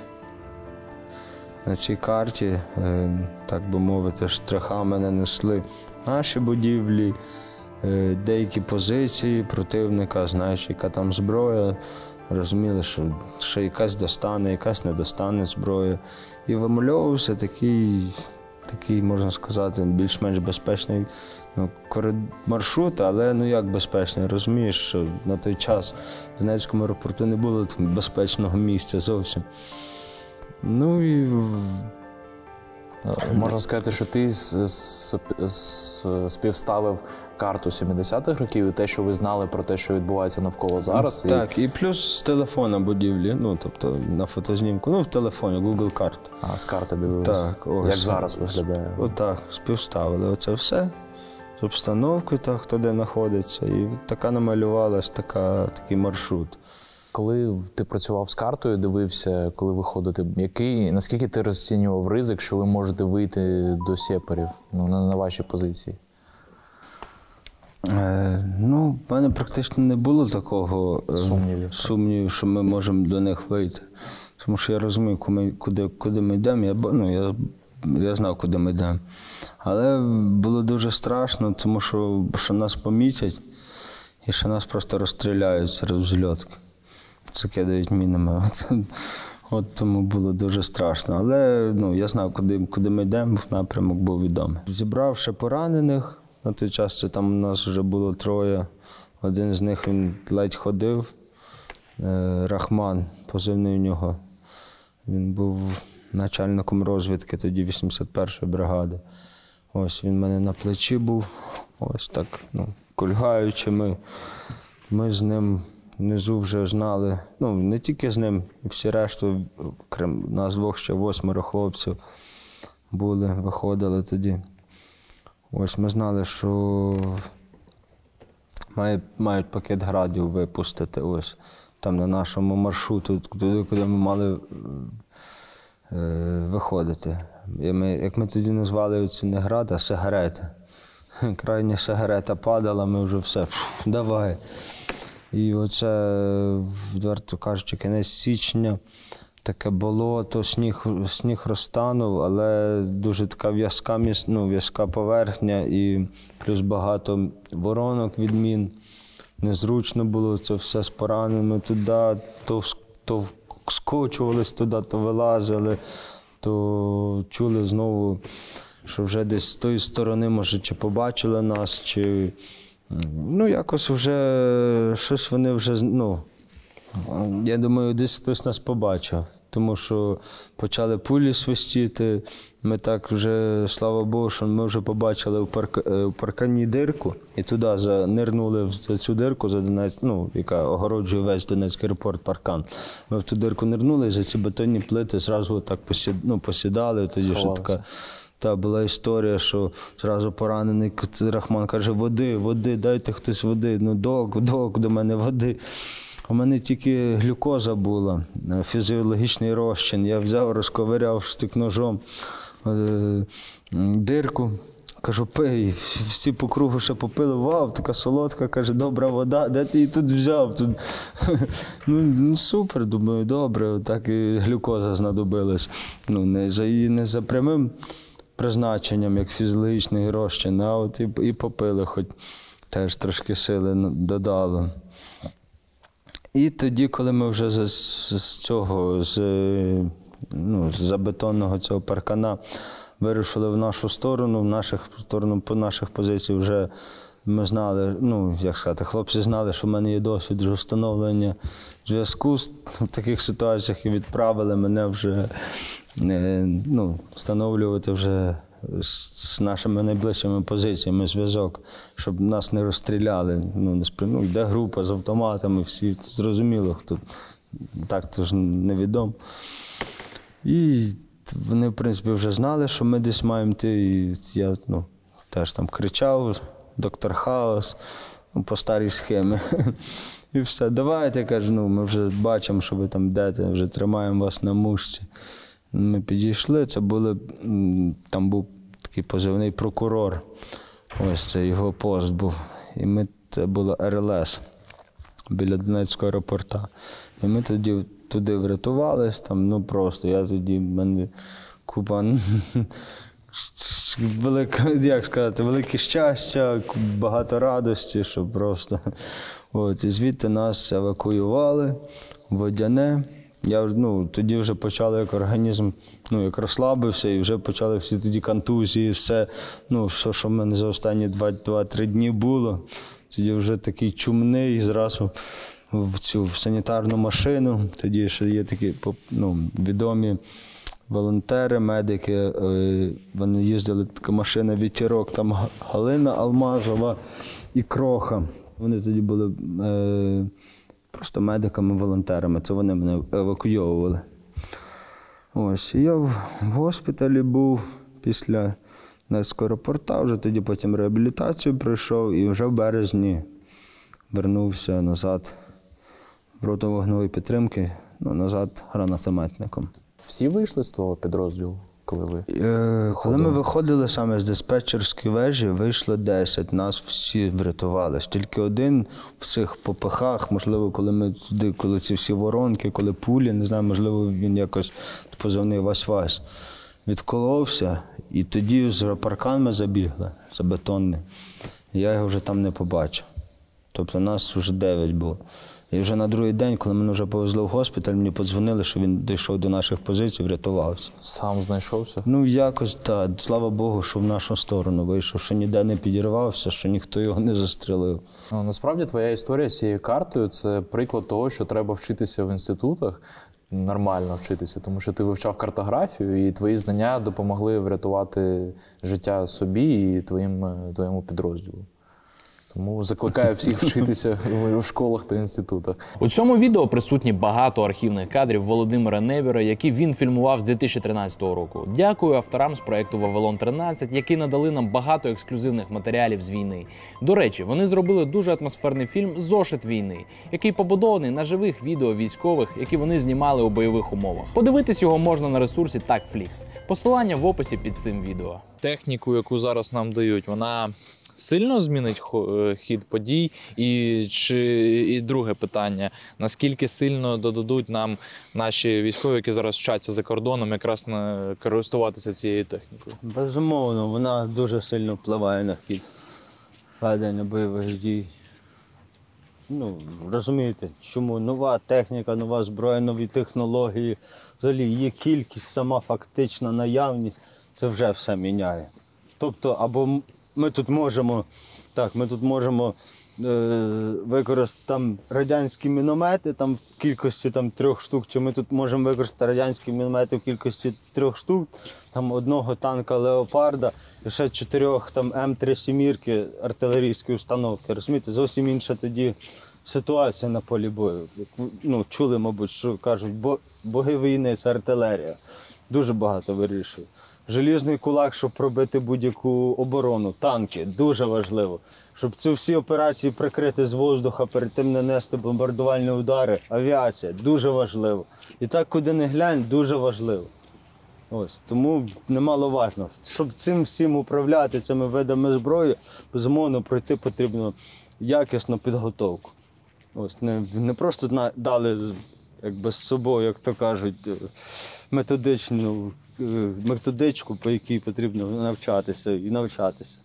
на цій карті, е, так би мовити, штрихами нанесли наші будівлі, е, деякі позиції противника, знаючи, яка там зброя. Розуміли, що, що якась достане, якась не достане зброя. І вимальовувався такий, такий, можна сказати, більш-менш безпечний ну, маршрут, але ну як безпечний, розумієш, що на той час в Донецькому аеропорту не було безпечного місця зовсім. Ну і Е, Можна сказати, що ти співставив карту 70-х років і те, що ви знали про те, що відбувається навколо зараз. і- так, і плюс з телефона будівлі, ну тобто на фотознімку, ну в телефоні, Google карт. А з карти дивилися. Так, ось. Як зараз виглядає. Отак, співставили оце все з обстановкою, так, хто де знаходиться. І така намалювалась така, такий маршрут. Коли ти працював з картою, дивився, коли виходити, який, наскільки ти розцінював ризик, що ви можете вийти до сепарів ну, на, на ваші позиції? Е, ну, в мене практично не було такого е, Сумнівів. сумнівів, що ми можемо до них вийти. Тому що я розумію, куди куди, куди ми йдемо. Я, ну, я, я знав, куди ми йдемо. Але було дуже страшно, тому що, що нас помітять і що нас просто розстріляють серед взльотки. Закидають мінами. От, от тому було дуже страшно. Але ну, я знав, куди, куди ми йдемо, в напрямок був відомий. Зібравши поранених, на той час це там у нас вже було троє. Один з них він ледь ходив. Е, Рахман, позивний у нього. Він був начальником розвідки тоді 81-ї бригади. Ось він в мене на плечі був. Ось так, ну, кульгаючи, ми, ми з ним внизу вже знали. Ну, не тільки з ним, і всі решту, крім нас двох ще восьмеро хлопців були, виходили тоді. Ось ми знали, що має, мають пакет градів випустити ось там на нашому маршруту, туди, куди ми мали е, виходити. І ми, як ми тоді назвали ці не гради, а сигарети. Крайня сигарета падала, ми вже все, фу, давай. І оце, відверто кажучи, кінець січня, таке болото, сніг, сніг розтанув, але дуже така в'язка, ну, в'язка поверхня і плюс багато воронок від мін. Незручно було це все з пораненими туди, то, то скочувались туди, то вилазили, то чули знову, що вже десь з тої сторони, може, чи побачили нас, чи ну, якось вже щось вони вже, ну, я думаю, десь хтось нас побачив. Тому що почали пулі свистіти. Ми так вже, слава Богу, що ми вже побачили у, парк, е, у паркані дирку і туди занирнули в цю дирку, за Донець, ну, яка огороджує весь Донецький аеропорт паркан. Ми в ту дирку нирнули і за ці бетонні плити зразу так посід, ну, посідали. Тоді що така. Та була історія, що зразу поранений Рахман каже: води, води, дайте хтось води. Ну, док, док, до мене води. У мене тільки глюкоза була, е, фізіологічний розчин. Я взяв, розковиряв штик ножом е, дирку. Кажу, пий, Всі- по кругу ще попили, вау, така солодка, каже, добра вода, де ти її тут взяв? Тут... Ну, ну супер, думаю, добре, так і глюкоза знадобилась. Ну, не за не за прямим призначенням, як фізіологічний розчин, а от і, і попили, хоч теж трошки сили додало. І тоді, коли ми вже з, з, цього, з, ну, з забетонного цього паркана вирушили в нашу сторону, в наших сторону по наших позицій вже ми знали, ну, як сказати, хлопці знали, що в мене є досвід встановлення зв'язку в таких ситуаціях і відправили мене вже е, ну, встановлювати вже з нашими найближчими позиціями зв'язок, щоб нас не розстріляли. Ну, не спри... ну, йде група з автоматами, всі зрозуміло, хто так то ж невідомо. І вони, в принципі, вже знали, що ми десь маємо йти. І я ну, теж там кричав, доктор Хаос, ну, по старій схемі. І все, давайте, кажу, ну, ми вже бачимо, що ви там йдете, вже тримаємо вас на мушці. Ми підійшли, це були, там був такий позивний прокурор. Ось це його пост був. І ми, це було РЛС біля Донецького аеропорта. І ми тоді туди врятувались, там, ну просто я тоді, мене купа велике, як сказати, велике щастя, багато радості, що просто. От, і звідти нас евакуювали Водяне. Я ну, тоді вже почали як організм, ну, як розслабився, і вже почали всі тоді контузії, все, ну, все, що в мене за останні 2-3 дні було. Тоді вже такий чумний, і зразу в цю в санітарну машину. Тоді ще є такі ну, відомі волонтери, медики. е, Вони їздили така машина вітірок, там Галина Алмазова і Кроха. Вони тоді були е, просто медиками-волонтерами. Це вони мене евакуйовували. Ось, я в госпіталі був після аеропорта, вже тоді потім реабілітацію пройшов і вже в березні вернувся назад вогневої підтримки, ну, назад гранатометником. Всі вийшли з того підрозділу? коли ви. Е, Коли ми виходили саме з диспетчерської вежі, вийшло 10, нас всі врятувались. Тільки один в цих попихах, можливо, коли ми туди, коли ці всі воронки, коли пулі, не знаю, можливо, він якось позивний Вась-Вась. Відколовся, і тоді з паркан забігли за бетонний. Я його вже там не побачив. Тобто нас вже 9 було. І вже на другий день, коли мене вже повезли в госпіталь, мені подзвонили, що він дійшов до наших позицій, врятувався. Сам знайшовся? Ну, якось так. Слава Богу, що в нашу сторону вийшов, що ніде не підірвався, що ніхто його не застрелив. Ну, насправді твоя історія з цією картою це приклад того, що треба вчитися в інститутах, нормально вчитися, тому що ти вивчав картографію, і твої знання допомогли врятувати життя собі і твоїм, твоєму підрозділу. Тому закликаю всіх вчитися в школах та інститутах. У цьому відео присутні багато архівних кадрів Володимира Невіра, які він фільмував з 2013 року. Дякую авторам з проекту Вавилон 13, які надали нам багато ексклюзивних матеріалів з війни. До речі, вони зробили дуже атмосферний фільм Зошит війни, який побудований на живих відео військових, які вони знімали у бойових умовах. Подивитись його можна на ресурсі TagFlix. Посилання в описі під цим відео. Техніку, яку зараз нам дають, вона сильно змінить е, хід подій? І чи і друге питання: наскільки сильно додадуть нам наші військові, які зараз вчаться за кордоном, якраз на користуватися цією технікою? Безумовно, вона дуже сильно впливає на хід ведення бойових дій. Ну, розумієте, чому нова техніка, нова зброя, нові технології, взагалі її кількість, сама фактична наявність, це вже все міняє. Тобто, або ми тут можемо, так, ми тут можемо е, використати там радянські міномети там, в кількості там, трьох штук, чи ми тут можемо використати радянські міномети в кількості трьох штук, там одного танка Леопарда і ще чотирьох там М3 сімірки артилерійської установки. Розумієте, зовсім інша тоді ситуація на полі бою. Ну, чули, мабуть, що кажуть, бо, боги війни це артилерія. Дуже багато вирішує. Желізний кулак, щоб пробити будь-яку оборону, танки дуже важливо. Щоб ці всі операції прикрити з воздуха, перед тим нанести бомбардувальні удари, авіація дуже важливо. І так, куди не глянь, дуже важливо. Ось тому немаловажно. Щоб цим всім управляти цими видами зброї, безумовно, пройти потрібно якісну підготовку. Ось не, не просто дали якби з собою, як то кажуть, е, методичну методичку, по якій потрібно навчатися і навчатися.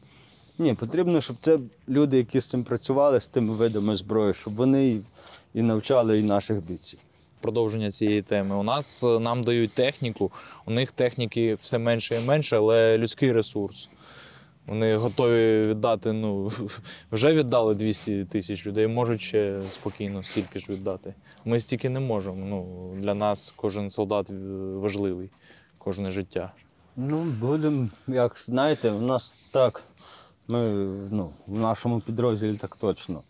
Ні, потрібно, щоб це люди, які з цим працювали, з тими видами зброї, щоб вони і, і навчали і наших бійців. Продовження цієї теми. У нас е, нам дають техніку, у них техніки все менше і менше, але людський ресурс. Вони готові віддати, ну вже віддали 200 тисяч людей, можуть ще спокійно стільки ж віддати. Ми стільки не можемо. Ну, для нас кожен солдат е, важливий, кожне життя. Ну, будемо, як знаєте, у нас так, ми ну, в нашому підрозділі так точно.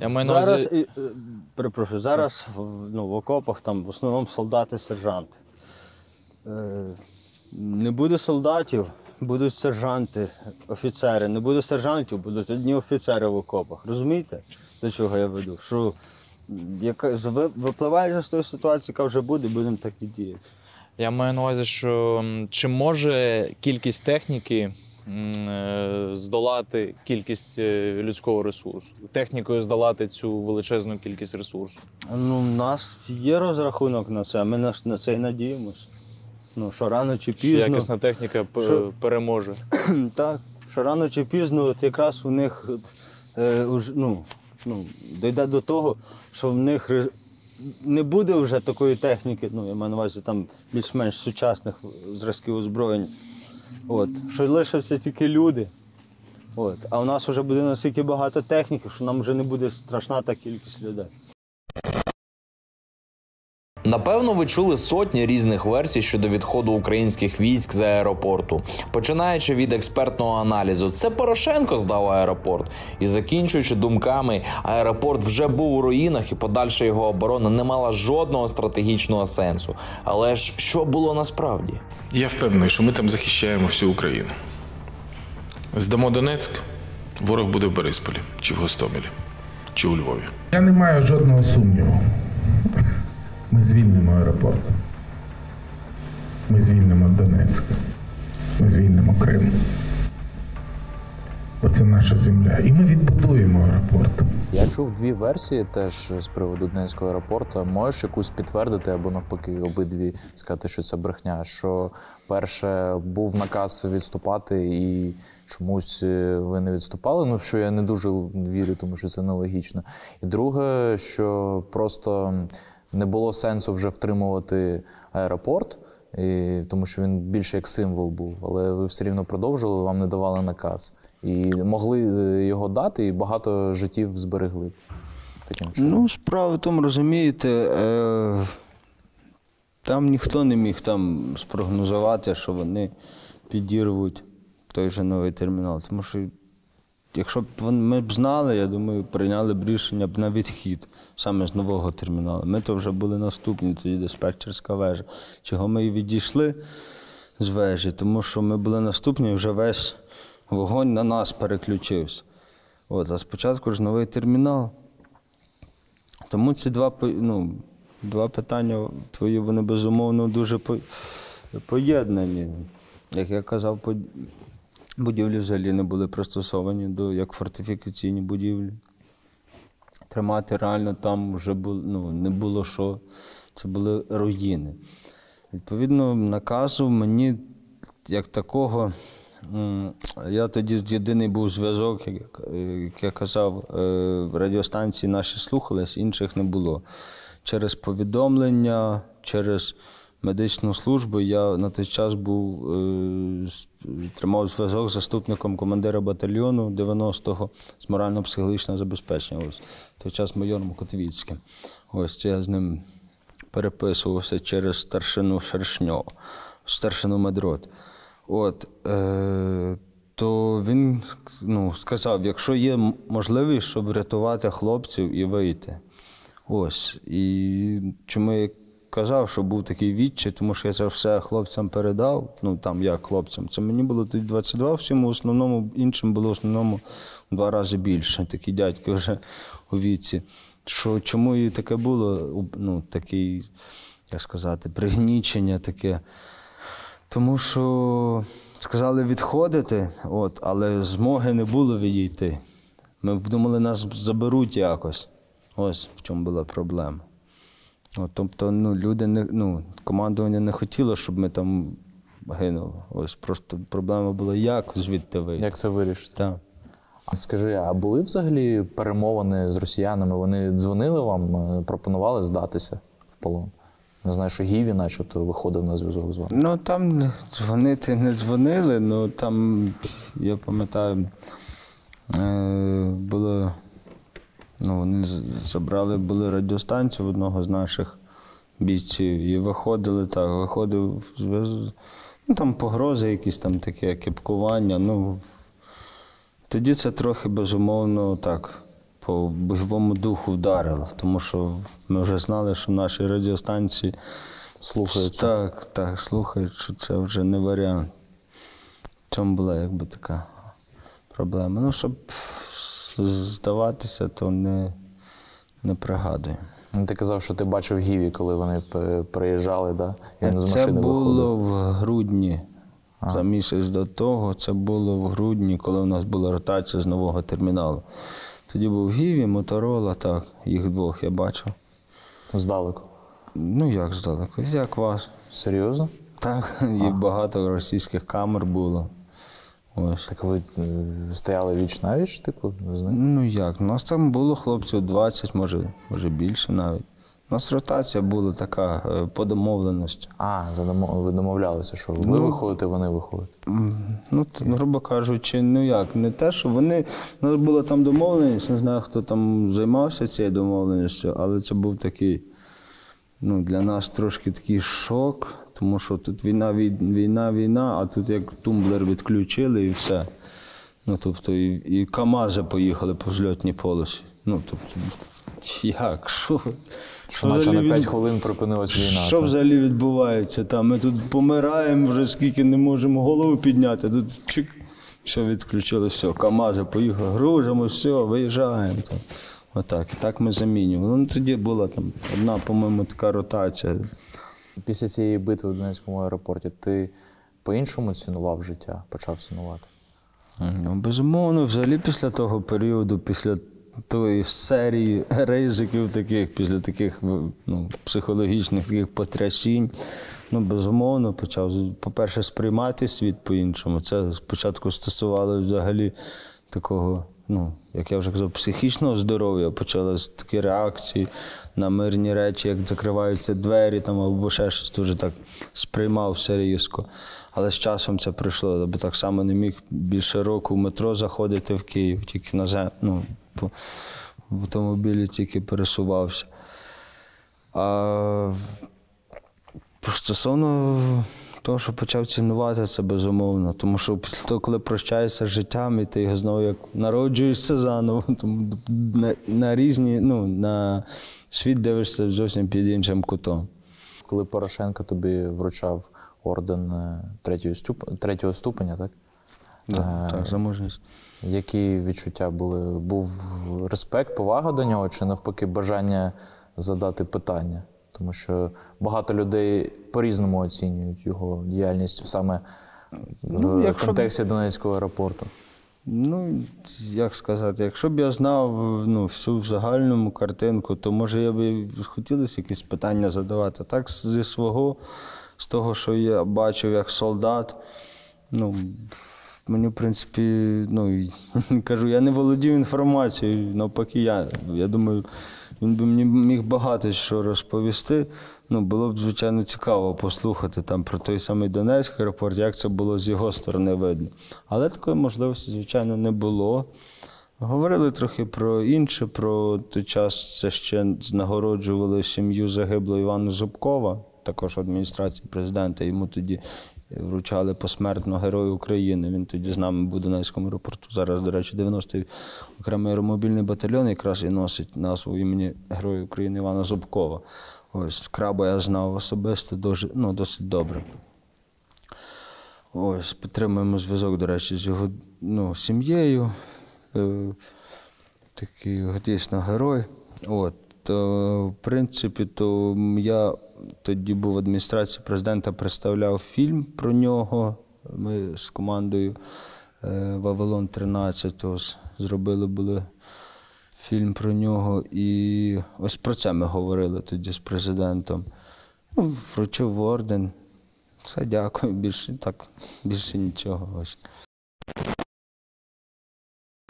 Я маю на зараз, увазі- і, е, перепрошую, зараз в- ну, в окопах там в основному солдати, сержанти. Е, Не буде солдатів, будуть сержанти, офіцери. Не буде сержантів, будуть одні офіцери в окопах. Розумієте, до чого я веду? Що м, яка, ви- випливаючи з тої ситуації, яка вже буде, будемо так і діяти. Я маю на увазі, що чи може кількість техніки е, здолати кількість е, людського ресурсу? Технікою здолати цю величезну кількість ресурсу. Ну, у нас є розрахунок на це, ми на, це і надіємося. Ну, що рано чи пізно. якісна техніка Що? переможе? Так, що рано чи пізно, от якраз у них от, е, уж, ну, ну, дійде до того, що в них не буде вже такої техніки, ну, я маю на увазі там більш-менш сучасних зразків озброєнь. От, що лишаться тільки люди. От, а у нас вже буде настільки багато техніки, що нам вже не буде страшна та кількість людей. Напевно, ви чули сотні різних версій щодо відходу українських військ з аеропорту, починаючи від експертного аналізу, це Порошенко здав аеропорт, і закінчуючи думками, аеропорт вже був у руїнах, і подальша його оборона не мала жодного стратегічного сенсу. Але ж що було насправді? Я впевнений, що ми там захищаємо всю Україну. Здамо Донецьк, ворог буде в Борисполі, чи в Гостомелі, чи у Львові. Я не маю жодного сумніву. Ми звільнимо аеропорт. Ми звільнимо Донецьк. Ми звільнимо Крим. Оце наша земля. І ми відбудуємо аеропорт. Я чув дві версії теж з приводу Донецького аеропорту. Можеш якусь підтвердити або навпаки обидві сказати, що це брехня. Що перше був наказ відступати, і чомусь е, ви не відступали. Ну що я не дуже вірю, тому що це нелогічно. І друге, що просто не було сенсу вже втримувати аеропорт. І, тому що він більше як символ був, але ви все рівно продовжували, вам не давали наказ. І могли е, його дати, і багато життів зберегли. Таким чином. Ну, справа в тому, розумієте, е, там ніхто не міг там спрогнозувати, що вони підірвуть той же новий термінал. Тому що, якщо б ми б знали, я думаю, прийняли б рішення б на відхід саме з нового терміналу. Ми то вже були наступні, тоді диспетчерська вежа. Чого ми і відійшли з вежі, тому що ми були наступні, і вже весь вогонь на нас переключився. От, а спочатку ж новий термінал. Тому ці два, ну, два питання твої, вони безумовно дуже поєднані. Як я казав, будівлі взагалі не були пристосовані до як фортифікаційні будівлі. Тримати реально там вже було, ну, не було що. Це були руїни. Відповідно, наказу мені як такого. Я тоді єдиний був зв'язок, як, я казав, е, радіостанції наші слухались, інших не було. Через повідомлення, через медичну службу я на той час був, е, тримав зв'язок з заступником командира батальйону 90-го з морально-психологічного забезпечення. Ось в той час майором Котвіцьким. Ось я з ним переписувався через старшину Шершньо, старшину Медрот. От, е, то він ну, сказав, якщо є можливість, щоб врятувати хлопців і вийти. Ось. І чому я казав, що був такий відчай, тому що я це все хлопцям передав. Ну там як хлопцям. Це мені було тоді 22, всім основному, іншим було в основному в два рази більше. Такі дядьки вже у віці. Що, чому і таке було? Ну, такий, як сказати, пригнічення таке. Тому що сказали відходити, от, але змоги не було відійти. Ми думали, нас заберуть якось. Ось в чому була проблема. От, тобто, ну, люди не, ну, командування не хотіло, щоб ми там гинули. Ось просто проблема була, як звідти вийти. Як це вирішити? Так. Скажи, а були взагалі перемовини з росіянами? Вони дзвонили вам, е, пропонували здатися в полон? Я знаю, що Гіві, начебто, виходив на зв'язок з вами. Ну там дзвонити не дзвонили, ну там, я пам'ятаю, е, було. Ну, вони забрали були радіостанцію в одного з наших бійців і виходили так, виходив ну, там погрози, якісь там таке кепкування. Ну, тоді це трохи безумовно так по бойовому духу вдарило, тому що ми вже знали, що наші радіостанції Слухаються. Так, так, слухають, що це вже не варіант. В цьому була якби така проблема. Ну, щоб здаватися, то не, не пригадую. Ну, Ти казав, що ти бачив Гіві, коли вони приїжджали, да? і він з Це було виходив. в грудні. За місяць до того, це було в грудні, коли у нас була ротація з нового терміналу. Тоді був Гіві, Моторола, так, їх двох я бачив. Здалеку. Ну як здалеку? Як вас? Серйозно? Так, і багато російських камер було. Ось. Так ви е, стояли віч на віч, типу, з ним? Ну як? У нас там було хлопців 20, може, може більше навіть. У нас ротація була така е, по домовленості. А, ви домовлялися, що ви Ну, виходите, вони виходять. Ну, грубо кажучи, ну як, не те, що вони. У нас була там домовленість, не знаю, хто там займався цією домовленістю, але це був такий, ну, для нас трошки такий шок, тому що тут війна, війна, війна, а тут як тумблер відключили і все. Ну, тобто, і, і КАМАЗи поїхали по взльотній полосі. Ну, тобто, як? Що? Що наче на взагалі 5 від- хвилин припинилась війна. що так? взагалі відбувається там? Ми тут помираємо вже скільки не можемо голову підняти. Тут чик, все відключили, все, КАМАЗи поїхали, гружимо, все, виїжджаємо. Там. Отак. І так ми замінювали. Ну, тоді була там одна, по-моєму, така ротація. Після цієї битви в Донецькому аеропорті ти по-іншому цінував життя, почав цінувати? Ну, безумовно, взагалі після того періоду, після тої серії ризиків таких, після таких ну, психологічних таких потрясінь, ну, безумовно, почав, по-перше, сприймати світ по-іншому. Це спочатку стосувалося взагалі такого, ну, як я вже казав, психічного здоров'я. Почалися такі реакції на мирні речі, як закриваються двері там, або ще щось дуже так сприймав все різко. Але з часом це прийшло, бо так само не міг більше року в метро заходити в Київ, тільки на зем... ну, по... в автомобілі тільки пересувався. А стосовно того, що почав цінувати це безумовно. Тому що після того, коли прощаєшся з життям, і ти його знову як народжуєшся заново, тому на, на різні, ну, на світ дивишся зовсім під іншим кутом. Коли Порошенко тобі вручав орден е, третього, ступ... третього ступеня, так? Да, Е, так, за мужність. Які відчуття були? Був респект, повага до нього, чи навпаки бажання задати питання? Тому що багато людей по-різному оцінюють його діяльність саме Ну, в якщо контексті Донецького аеропорту. Ну, як сказати, якщо б я знав ну, всю загальному картинку, то може я б хотілося якісь питання задавати. Так, зі свого, з того, що я бачив як солдат, ну, мені, в принципі, ну, кажу, я не володів інформацією, навпаки, я, я думаю, він би мені міг багато що розповісти. Ну, було б, звичайно, цікаво послухати там про той самий Донецький аеропорт, як це було з його сторони видно. Але такої можливості, звичайно, не було. Говорили трохи про інше, про той час це ще нагороджували сім'ю загиблого Івана Зубкова, також адміністрації президента. Йому тоді вручали посмертно Герою України. Він тоді з нами був в Донецькому аеропорту. Зараз, до речі, 90-й окремий аеромобільний батальйон якраз і носить назву імені Героя України Івана Зубкова. Ось краба я знав особисто дуже, ну, досить добре. Ось, підтримуємо зв'язок, до речі, з його ну, сім'єю. Е, такий дійсно герой. От, то, в принципі, то я тоді був в адміністрації президента, представляв фільм про нього. Ми з командою е, Вавилон 13 ось, зробили були фільм про нього. І ось про це ми говорили тоді з президентом. Ну, вручив орден. Все, дякую. Більше так, більше нічого. Ось.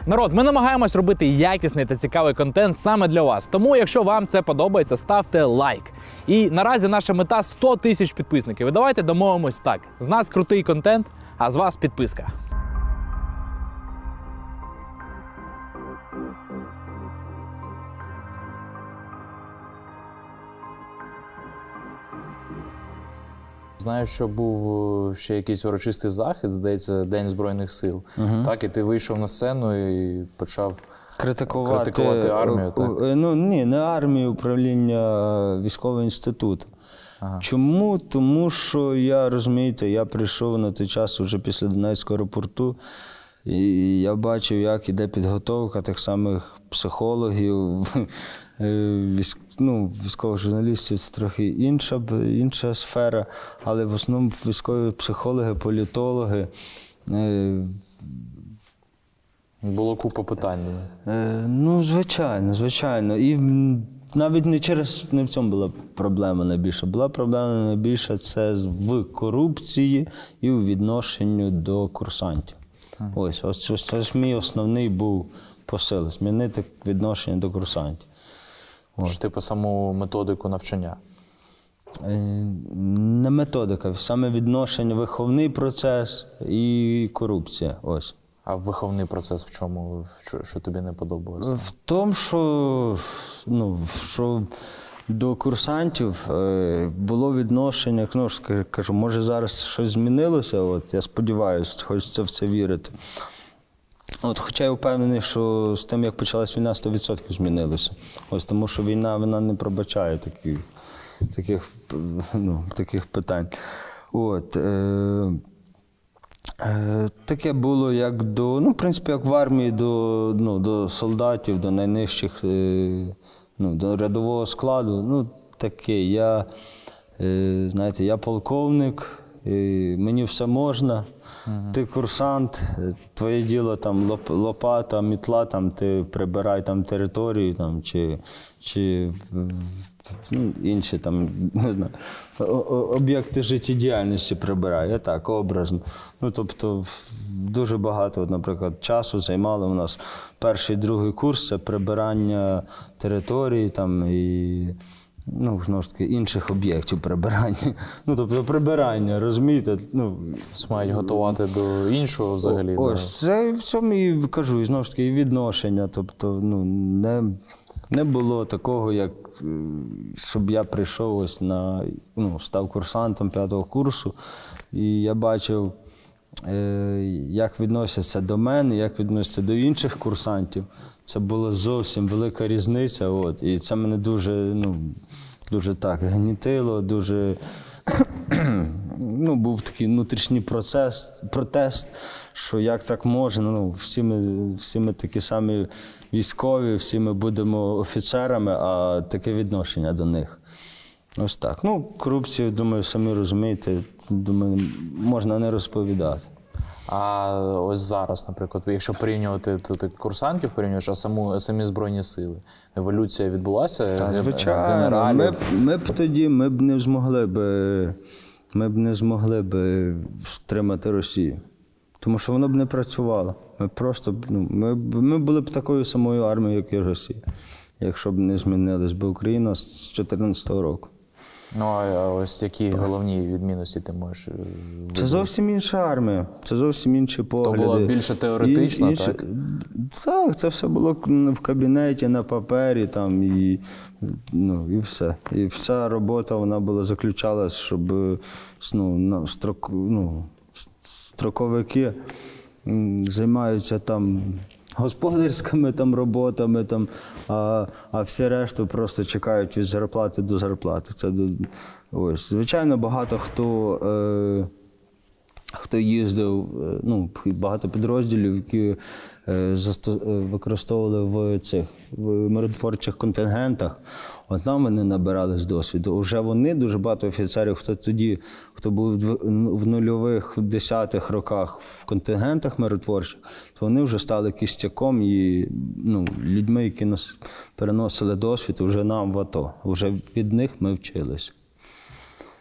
Народ, ми намагаємось робити якісний та цікавий контент саме для вас. Тому, якщо вам це подобається, ставте лайк. І наразі наша мета 100 тисяч підписників. І давайте домовимось так: з нас крутий контент, а з вас підписка. Знаю, що був е, ще якийсь урочистий захід, здається, День Збройних сил. Так, і ти вийшов на сцену і почав критикувати, критикувати армію. е, Так? е, Ну ні, не армію, управління військового інституту. Чому? Тому що я розумієте, я прийшов на той час уже після Донецького аеропорту, і я бачив, як іде підготовка тих самих психологів, е, військ, ну, військових журналістів це трохи інша, інша сфера, але в основному військові психологи, політологи. е, Було купа питань. Е, ну, звичайно, звичайно. І навіть не через не в цьому була проблема найбільша. Була проблема найбільша це в корупції і в відношенню до курсантів. Ось, ось, ось ж мій основний був посил змінити відношення до курсантів. Що, типу, саму методику навчання. Е, Не методика, саме відношення, виховний процес і корупція. Ось. А виховний процес в чому? Що, що тобі не подобалося? В тому, що, ну, що до курсантів е, було відношення, ну, кажу, може зараз щось змінилося, от, я сподіваюся, хочеться в це вірити. От, хоча я впевнений, що з тим, як почалась війна, 100% змінилося. Ось тому, що війна вона не пробачає таких, таких, ну, таких питань. От, е, Е, Таке було як до, ну, в принципі, як в армії до, ну, до солдатів, до найнижчих, е, ну, до рядового складу. Ну, таке. Я е, знаєте, я полковник, мені все можна. Ти курсант, твоє діло там лопата, мітла, там ти прибирай там територію там, чи, чи ну, інші там не знаю, об'єкти життєдіяльності прибирай. Я так, образно. Ну, тобто, дуже багато, наприклад, часу займало у нас перший другий курс це прибирання території там і. Ну, знову ж таки, інших об'єктів прибирання. Ну, тобто прибирання, розумієте? Ну, Мають готувати до іншого взагалі. О-. Ось це в цьому і кажу, і знову ж таки, і відношення. Тобто, ну, не, не було такого, як е, щоб я прийшов ось на ну, став курсантом п'ятого курсу, і я бачив, як відносяться до мене, як відносяться до інших курсантів. Це була зовсім велика різниця. От, і це мене дуже, ну, дуже так гнітило, дуже ну, був такий внутрішній процес, протест, що як так можна, ну, всі ми, всі ми такі самі військові, всі ми будемо офіцерами, а таке відношення до них. Ось так. Ну, корупцію, думаю, самі розумієте, думаю, можна не розповідати. А ось зараз, наприклад, якщо порівнювати то ти курсантів, порівнюєш, а саму самі збройні сили. Еволюція відбулася. Та, звичайно, генералів. ми б, ми б тоді ми б не змогли б, ми б не змогли б стримати Росію. Тому що воно б не працювало. Ми просто ну, ми, ми були б такою самою армією, як і Росія, якщо б не змінилась би Україна з 2014 року. Ну а ось які головні відмінності ти можеш. е, Це зовсім інша армія, це зовсім інші погляди. була більше теоретична, Ін- так? Так, це все було в кабінеті, на папері, там, і, ну, і все. І вся робота вона була заключалась, щоб ну, на строк, ну, строковики займаються там господарськими там роботами, там, а, а всі решту просто чекають від зарплати до зарплати. Це ось. Звичайно, багато хто. Е, хто їздив, е, ну, багато підрозділів, які е, е, використовували в цих в миротворчих контингентах. От там вони набирались досвіду. Уже вони дуже багато офіцерів, хто тоді, хто був в нульових десятих роках в контингентах миротворчих, то вони вже стали кістяком і ну, людьми, які нас переносили досвід вже нам в АТО. Вже від них ми вчились.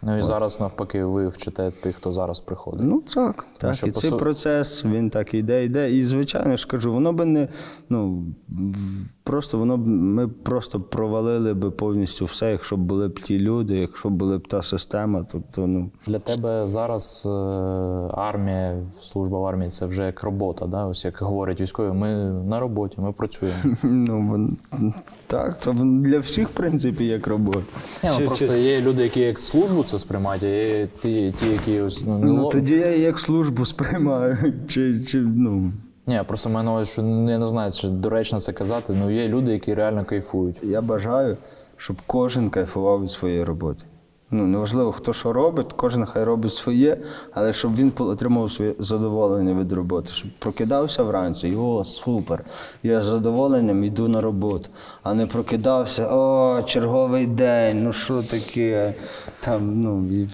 Ну і зараз навпаки, ви вчите тих, хто зараз приходить. Ну так, так. що, і цей су- процес він так іде, йде. І звичайно ж кажу, воно би не ну просто воно б ми просто провалили би повністю все, якщо б були б ті люди, якщо б була б та система. Тобто, ну Для тебе зараз е, армія, служба в армії це вже як робота, да? Ось як говорять військові, ми на роботі, ми працюємо. ну так, то для всіх, в принципі, як робота. Ні, ну, Чи- просто чи- є люди, які як службу це сприймають, а є ті, ті які ось ну, Ну, ло- тоді я як службу сприймаю. Чи, чи, ну, Ні, просто в мене ось, що я не знаю, чи доречно це казати. Ну є люди, які реально кайфують. Я бажаю, щоб кожен кайфував від своєї роботи. Ну, неважливо, хто що робить, кожен хай робить своє, але щоб він отримав своє задоволення від роботи, щоб прокидався вранці, о, супер, я з задоволенням йду на роботу, а не прокидався, о, черговий день, ну що таке? Там, ну, і...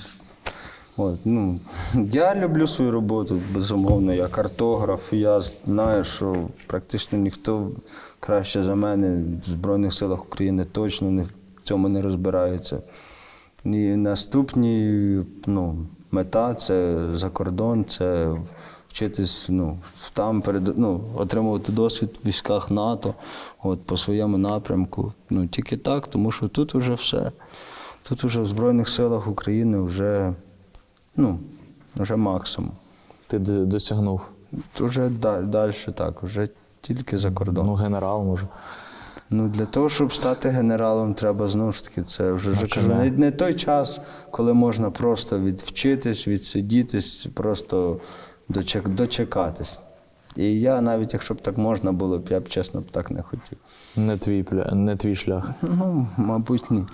От, ну, я люблю свою роботу, безумовно, я картограф, я знаю, що практично ніхто краще за мене в Збройних силах України точно не, в цьому не розбирається. І наступні ну, мета це за кордон, це вчитись ну, там, перед, ну, отримувати досвід в військах НАТО от, по своєму напрямку. Ну, тільки так, тому що тут вже все. Тут вже в Збройних силах України вже, ну, вже максимум. Ти досягнув. Вже далі так, вже тільки за кордон. Ну, генерал може. Ну, для того, щоб стати генералом, треба знову ж таки, це вже ж кажу, не, не той час, коли можна просто відвчитись, відсидітись, просто дочек, дочекатись. І я навіть якщо б так можна було б, я б чесно б так не хотів. Не твій, пля- не твій шлях. Ну, мабуть, ні.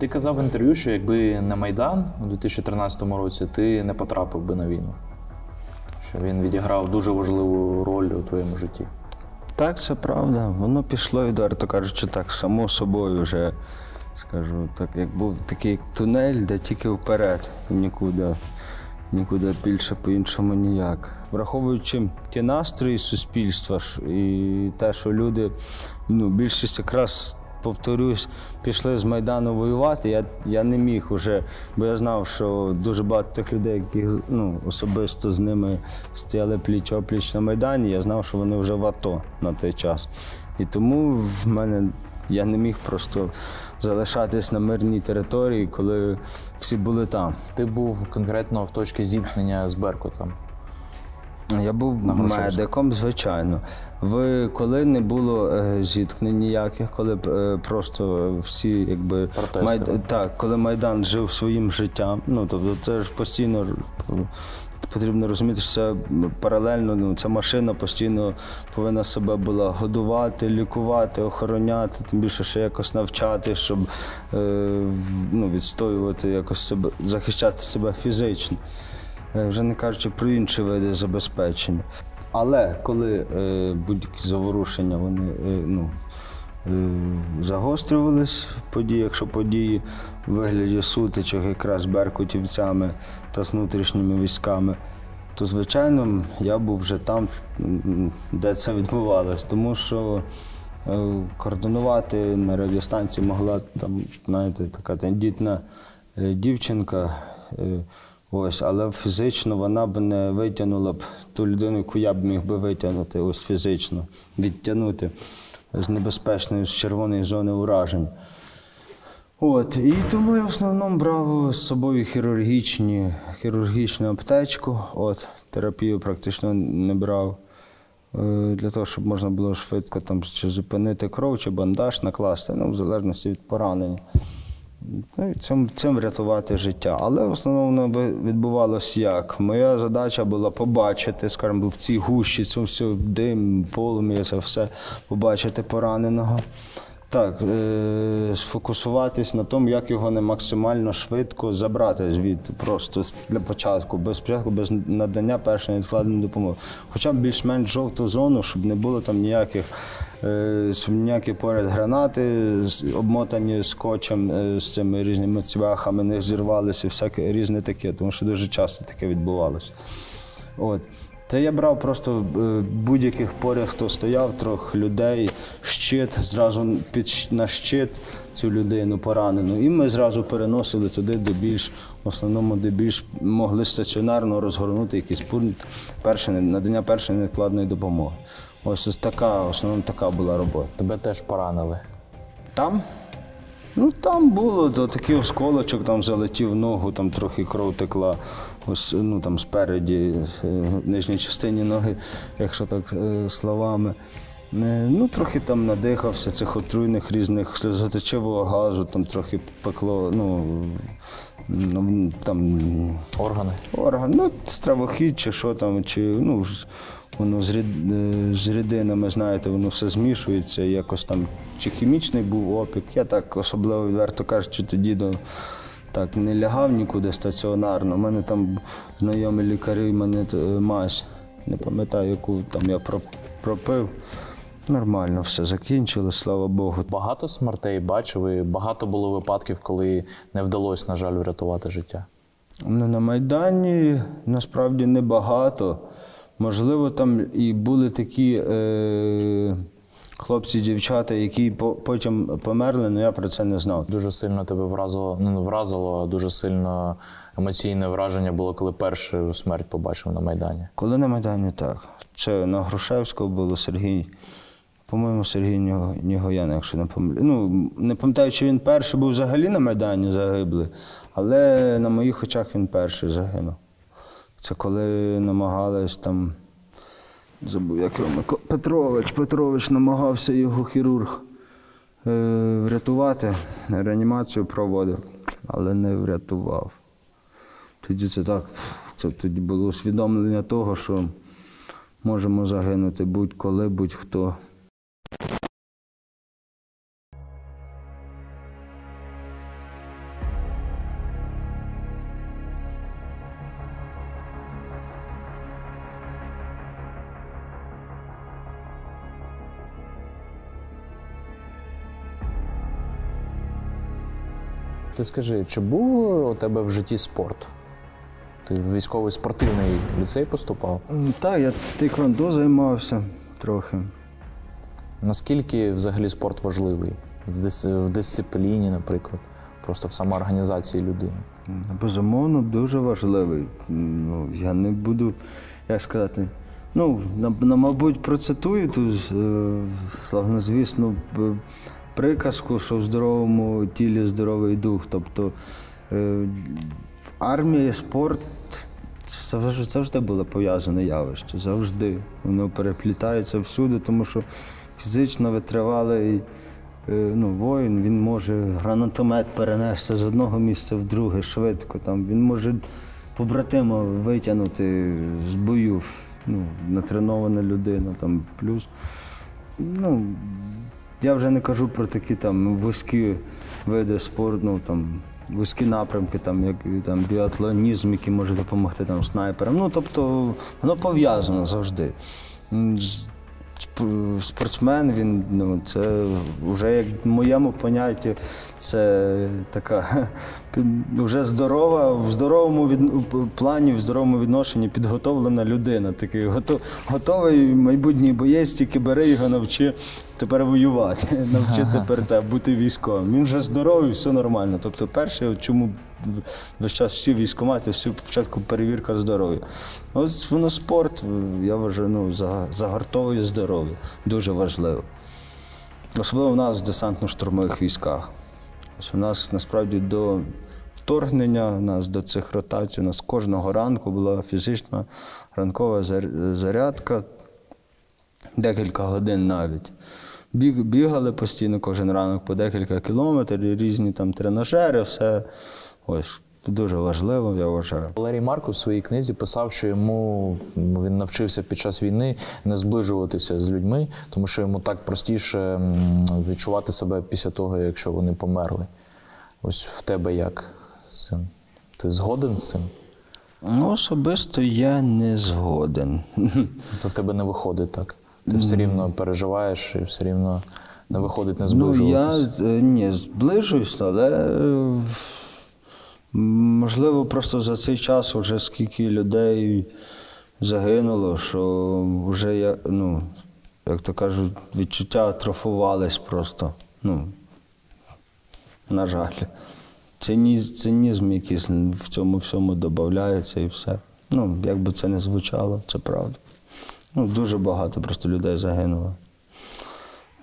Ти казав в інтерв'ю, що якби не Майдан у 2013 році, ти не потрапив би на війну. Що він відіграв дуже важливу роль у твоєму житті. Так, це правда. Воно пішло, відверто кажучи, так, само собою вже, скажу, так, як був такий тунель, де тільки вперед, нікуди, нікуди більше по-іншому ніяк. Враховуючи ті настрої суспільства і те, що люди, ну, більшість якраз. Повторюсь, пішли з Майдану воювати. Я, я не міг уже, бо я знав, що дуже багато тих людей, які ну, особисто з ними стояли пліч опліч на Майдані, я знав, що вони вже в АТО на той час. І тому в мене я не міг просто залишатись на мирній території, коли всі були там. Ти був конкретно в точці зіткнення з Беркутом. Я був медиком, звичайно. Ви коли не було е, зіткнень ніяких, коли е, просто всі якби Протести. так, коли Майдан жив своїм життям. Ну тобто, це ж постійно е, потрібно розуміти, що це паралельно. Ну ця машина постійно повинна себе була годувати, лікувати, охороняти, тим більше ще якось навчати, щоб е, ну, відстоювати якось себе, захищати себе фізично. Е, вже не кажучи про інші види забезпечення. Але коли е, будь-які заворушення вони е, ну, загострювались, події, якщо події в вигляді сутичок якраз беркутівцями та з внутрішніми військами, то звичайно я був вже там, де це відбувалось, тому що координувати на радіостанції могла там, знаєте, така тендітна дівчинка. Ось, але фізично вона б не витягнула б ту людину, яку я б міг би витягнути, ось фізично, відтягнути з небезпечної, з червоної зони уражень. От, і тому я в основному брав з собою хірургічні, хірургічну аптечку. От, терапію практично не брав. е, Для того, щоб можна було швидко там, чи зупинити кров, чи бандаж накласти, ну, в залежності від поранення. Ну, і цим, цим врятувати життя. Але в основному відбувалося як? Моя задача була побачити, скажімо, в цій гущі, цю все дим, полум'я, це все побачити пораненого. Так, е- сфокусуватись на тому, як його не максимально швидко забрати звідти, просто для початку, без спочатку, без надання першої невідкладної допомоги. Хоча б більш-менш жовту зону, щоб не було там ніяких, е- ніякі поряд гранати обмотані скотчем е, з цими різними цвяхами, не зірвалися, всяке різне таке, тому що дуже часто таке відбувалося. От. Це я брав просто е, будь-яких поряд, хто стояв, трьох людей, щит, зразу під на щит цю людину поранену. І ми зразу переносили туди, де більш, в основному, де більш могли стаціонарно розгорнути якийсь пункт першої, надання першої невідкладної допомоги. Ось, ось така, в основному така була робота. Тебе теж поранили. Там? Ну там було то такий осколочок, там залетів в ногу, там трохи кров текла. Ось ну там спереді, е, в нижній частині ноги, якщо так е, словами. Е, Ну, трохи там надихався цих отруйних різних сльозотечивого газу, там трохи пекло, ну, ну там Органи. орган, ну, стравохід чи що там, чи ну, воно з, рід, е, з рідинами, знаєте, воно все змішується, якось там чи хімічний був опік. Я так особливо відверто кажучи, тоді до, так не лягав нікуди стаціонарно. У мене там знайомі лікарі, мене е, мазь, не пам'ятаю, яку там я пропив. Нормально все закінчилось, слава Богу. Багато смертей бачив і багато було випадків, коли не вдалося, на жаль, врятувати життя. Ну, на Майдані насправді небагато. Можливо, там і були такі е, хлопці, дівчата, які по- потім померли, але я про це не знав. Дуже сильно тебе вразило, ну не вразило, а дуже сильно емоційне враження було, коли першу смерть побачив на Майдані. Коли на Майдані так. Це на Грушевського було Сергій. По-моєму, Сергій Ніго- Нігоян, якщо не помиляю. Ну, не пам'ятаю, чи він перший був взагалі на Майдані загиблий, але на моїх очах він перший загинув. Це коли намагались там. Забув, як його Петрович. Петрович намагався його хірург е, врятувати, реанімацію проводив, але не врятував. Тоді це так, це тоді було усвідомлення того, що можемо загинути будь-коли, будь-хто. Ти скажи, чи був у тебе в житті спорт? Ти в військовий спортивний ліцей поступав? Так, я тейквондо займався трохи. Наскільки взагалі спорт важливий? В, дис- в дисципліні, наприклад, просто в самоорганізації людини? Безумовно, дуже важливий. Ну, я не буду, як сказати, ну, на, на мабуть, процитую ту е, славнозвісну б- приказку, що в здоровому тілі здоровий дух. Тобто е, в армії спорт завжди було пов'язане явище. Завжди. Воно переплітається всюди, тому що фізично витривалий е, ну, воїн, він може гранатомет перенести з одного місця в друге швидко. Там, він може побратима витягнути з бою. Ну, натренована людина. Там, плюс. Ну, я вже не кажу про такі там вузькі види спорту, ну, там, вузькі напрямки, там, як там, біатлонізм, який може допомогти там, снайперам. Ну, тобто, воно пов'язано завжди. Спортсмен, він ну, це вже як в моєму понятті, це така вже здорова, в здоровому від, плані, в здоровому відношенні підготовлена людина. Такий гото- готовий майбутній боєць, тільки бери його, навчи тепер воювати, навчи тепер та, бути військовим. Він вже здоровий, все нормально. Тобто, перше, чому весь час всі військомати, всі спочатку перевірка здоров'я. Ось воно спорт, я вважаю, ну, загартовує здоров'я. Дуже важливо. Особливо в нас в десантно-штурмових військах. У нас насправді до вторгнення, у нас до цих ротацій, у нас кожного ранку була фізична ранкова зарядка, декілька годин навіть. Біг, бігали постійно кожен ранок по декілька кілометрів, різні там тренажери, все. Ось дуже важливо, я вважаю. Валерій Маркус у своїй книзі писав, що йому він навчився під час війни не зближуватися з людьми, тому що йому так простіше відчувати себе після того, якщо вони померли. Ось в тебе як з цим? Ти згоден з цим? Ну, особисто я не згоден. То в тебе не виходить так. Ти все рівно переживаєш і все рівно не виходить не Ну, я е, ні, зближуюсь, але е, можливо, просто за цей час вже скільки людей загинуло, що вже ну, як то кажуть, відчуття атрофувались просто. Ну, на жаль. Цинізм якийсь в цьому всьому додається і все. Ну, як би це не звучало, це правда. Ну, дуже багато просто людей загинуло.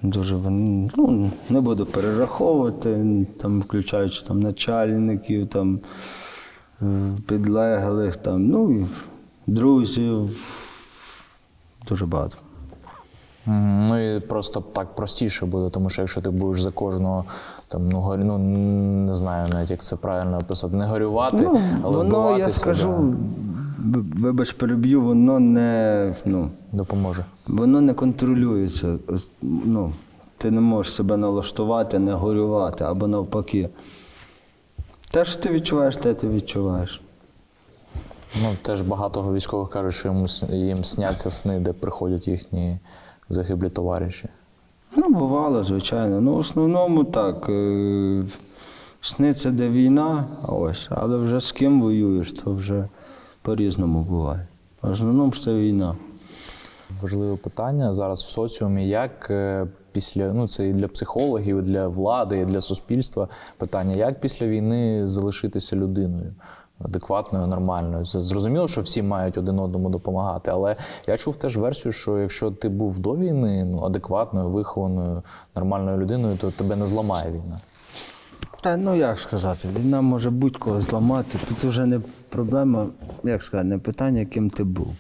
Дуже ну, не буду перераховувати, там, включаючи там, начальників, там, е, підлеглих, там, ну, друзів. Дуже багато. Ну і просто так простіше буде, тому що якщо ти будеш за кожного там, ну, горі, ну не знаю навіть, як це правильно описати, не горювати, Ну, але воно, я скажу, да, вибач, переб'ю, воно не, ну, допоможе. воно не контролюється. Ну, ти не можеш себе налаштувати, не горювати або навпаки. Те, що ти відчуваєш, те ти відчуваєш. Ну, теж багато військових кажуть, що с- їм сняться сни, де приходять їхні загиблі товариші. Ну, бувало, звичайно. Ну, в основному так. е, Сни це де війна, ось, але вже з ким воюєш, то вже по-різному буває. В основному ж це війна. Важливе питання зараз в соціумі, як е, після ну це і для психологів, і для влади, і для суспільства питання, як після війни залишитися людиною адекватною, нормальною. Це Зрозуміло, що всі мають один одному допомагати, але я чув теж версію, що якщо ти був до війни ну, адекватною, вихованою, нормальною людиною, то тебе не зламає війна. Та ну як сказати, війна може будь-кого зламати. Тут вже не проблема, як сказати, не питання, ким ти був.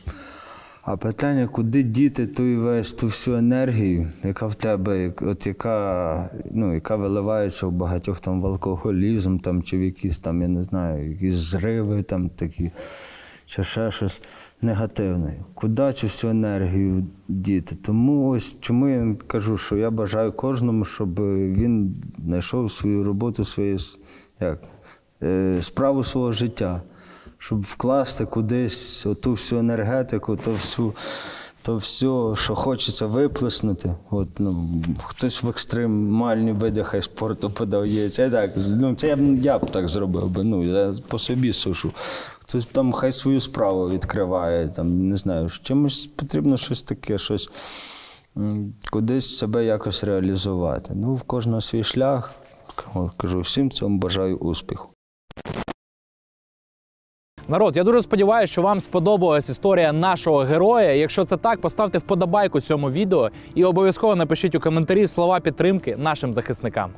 А питання, куди діти ту весь ту всю енергію, яка в тебе, от яка, ну, яка виливається в багатьох там в алкоголізм, там, чи в якісь там, я не знаю, якісь зриви там такі, чи ще щось негативне. Куди цю всю енергію діти? Тому ось чому я кажу, що я бажаю кожному, щоб він знайшов свою роботу, свою як, е, справу свого життя щоб вкласти кудись оту всю енергетику, ту всю, то все, що хочеться виплеснути. От, ну, хтось в екстремальні види хай спорту подається. Я так, ну, це я б, я б так зробив би. Ну, я по собі сушу. Хтось там хай свою справу відкриває, там, не знаю, чимось потрібно щось таке, щось кудись себе якось реалізувати. Ну, в кожного свій шлях. Кажу, всім цьому бажаю успіху. Народ, я дуже сподіваюся, що вам сподобалась історія нашого героя. Якщо це так, поставте вподобайку цьому відео і обов'язково напишіть у коментарі слова підтримки нашим захисникам.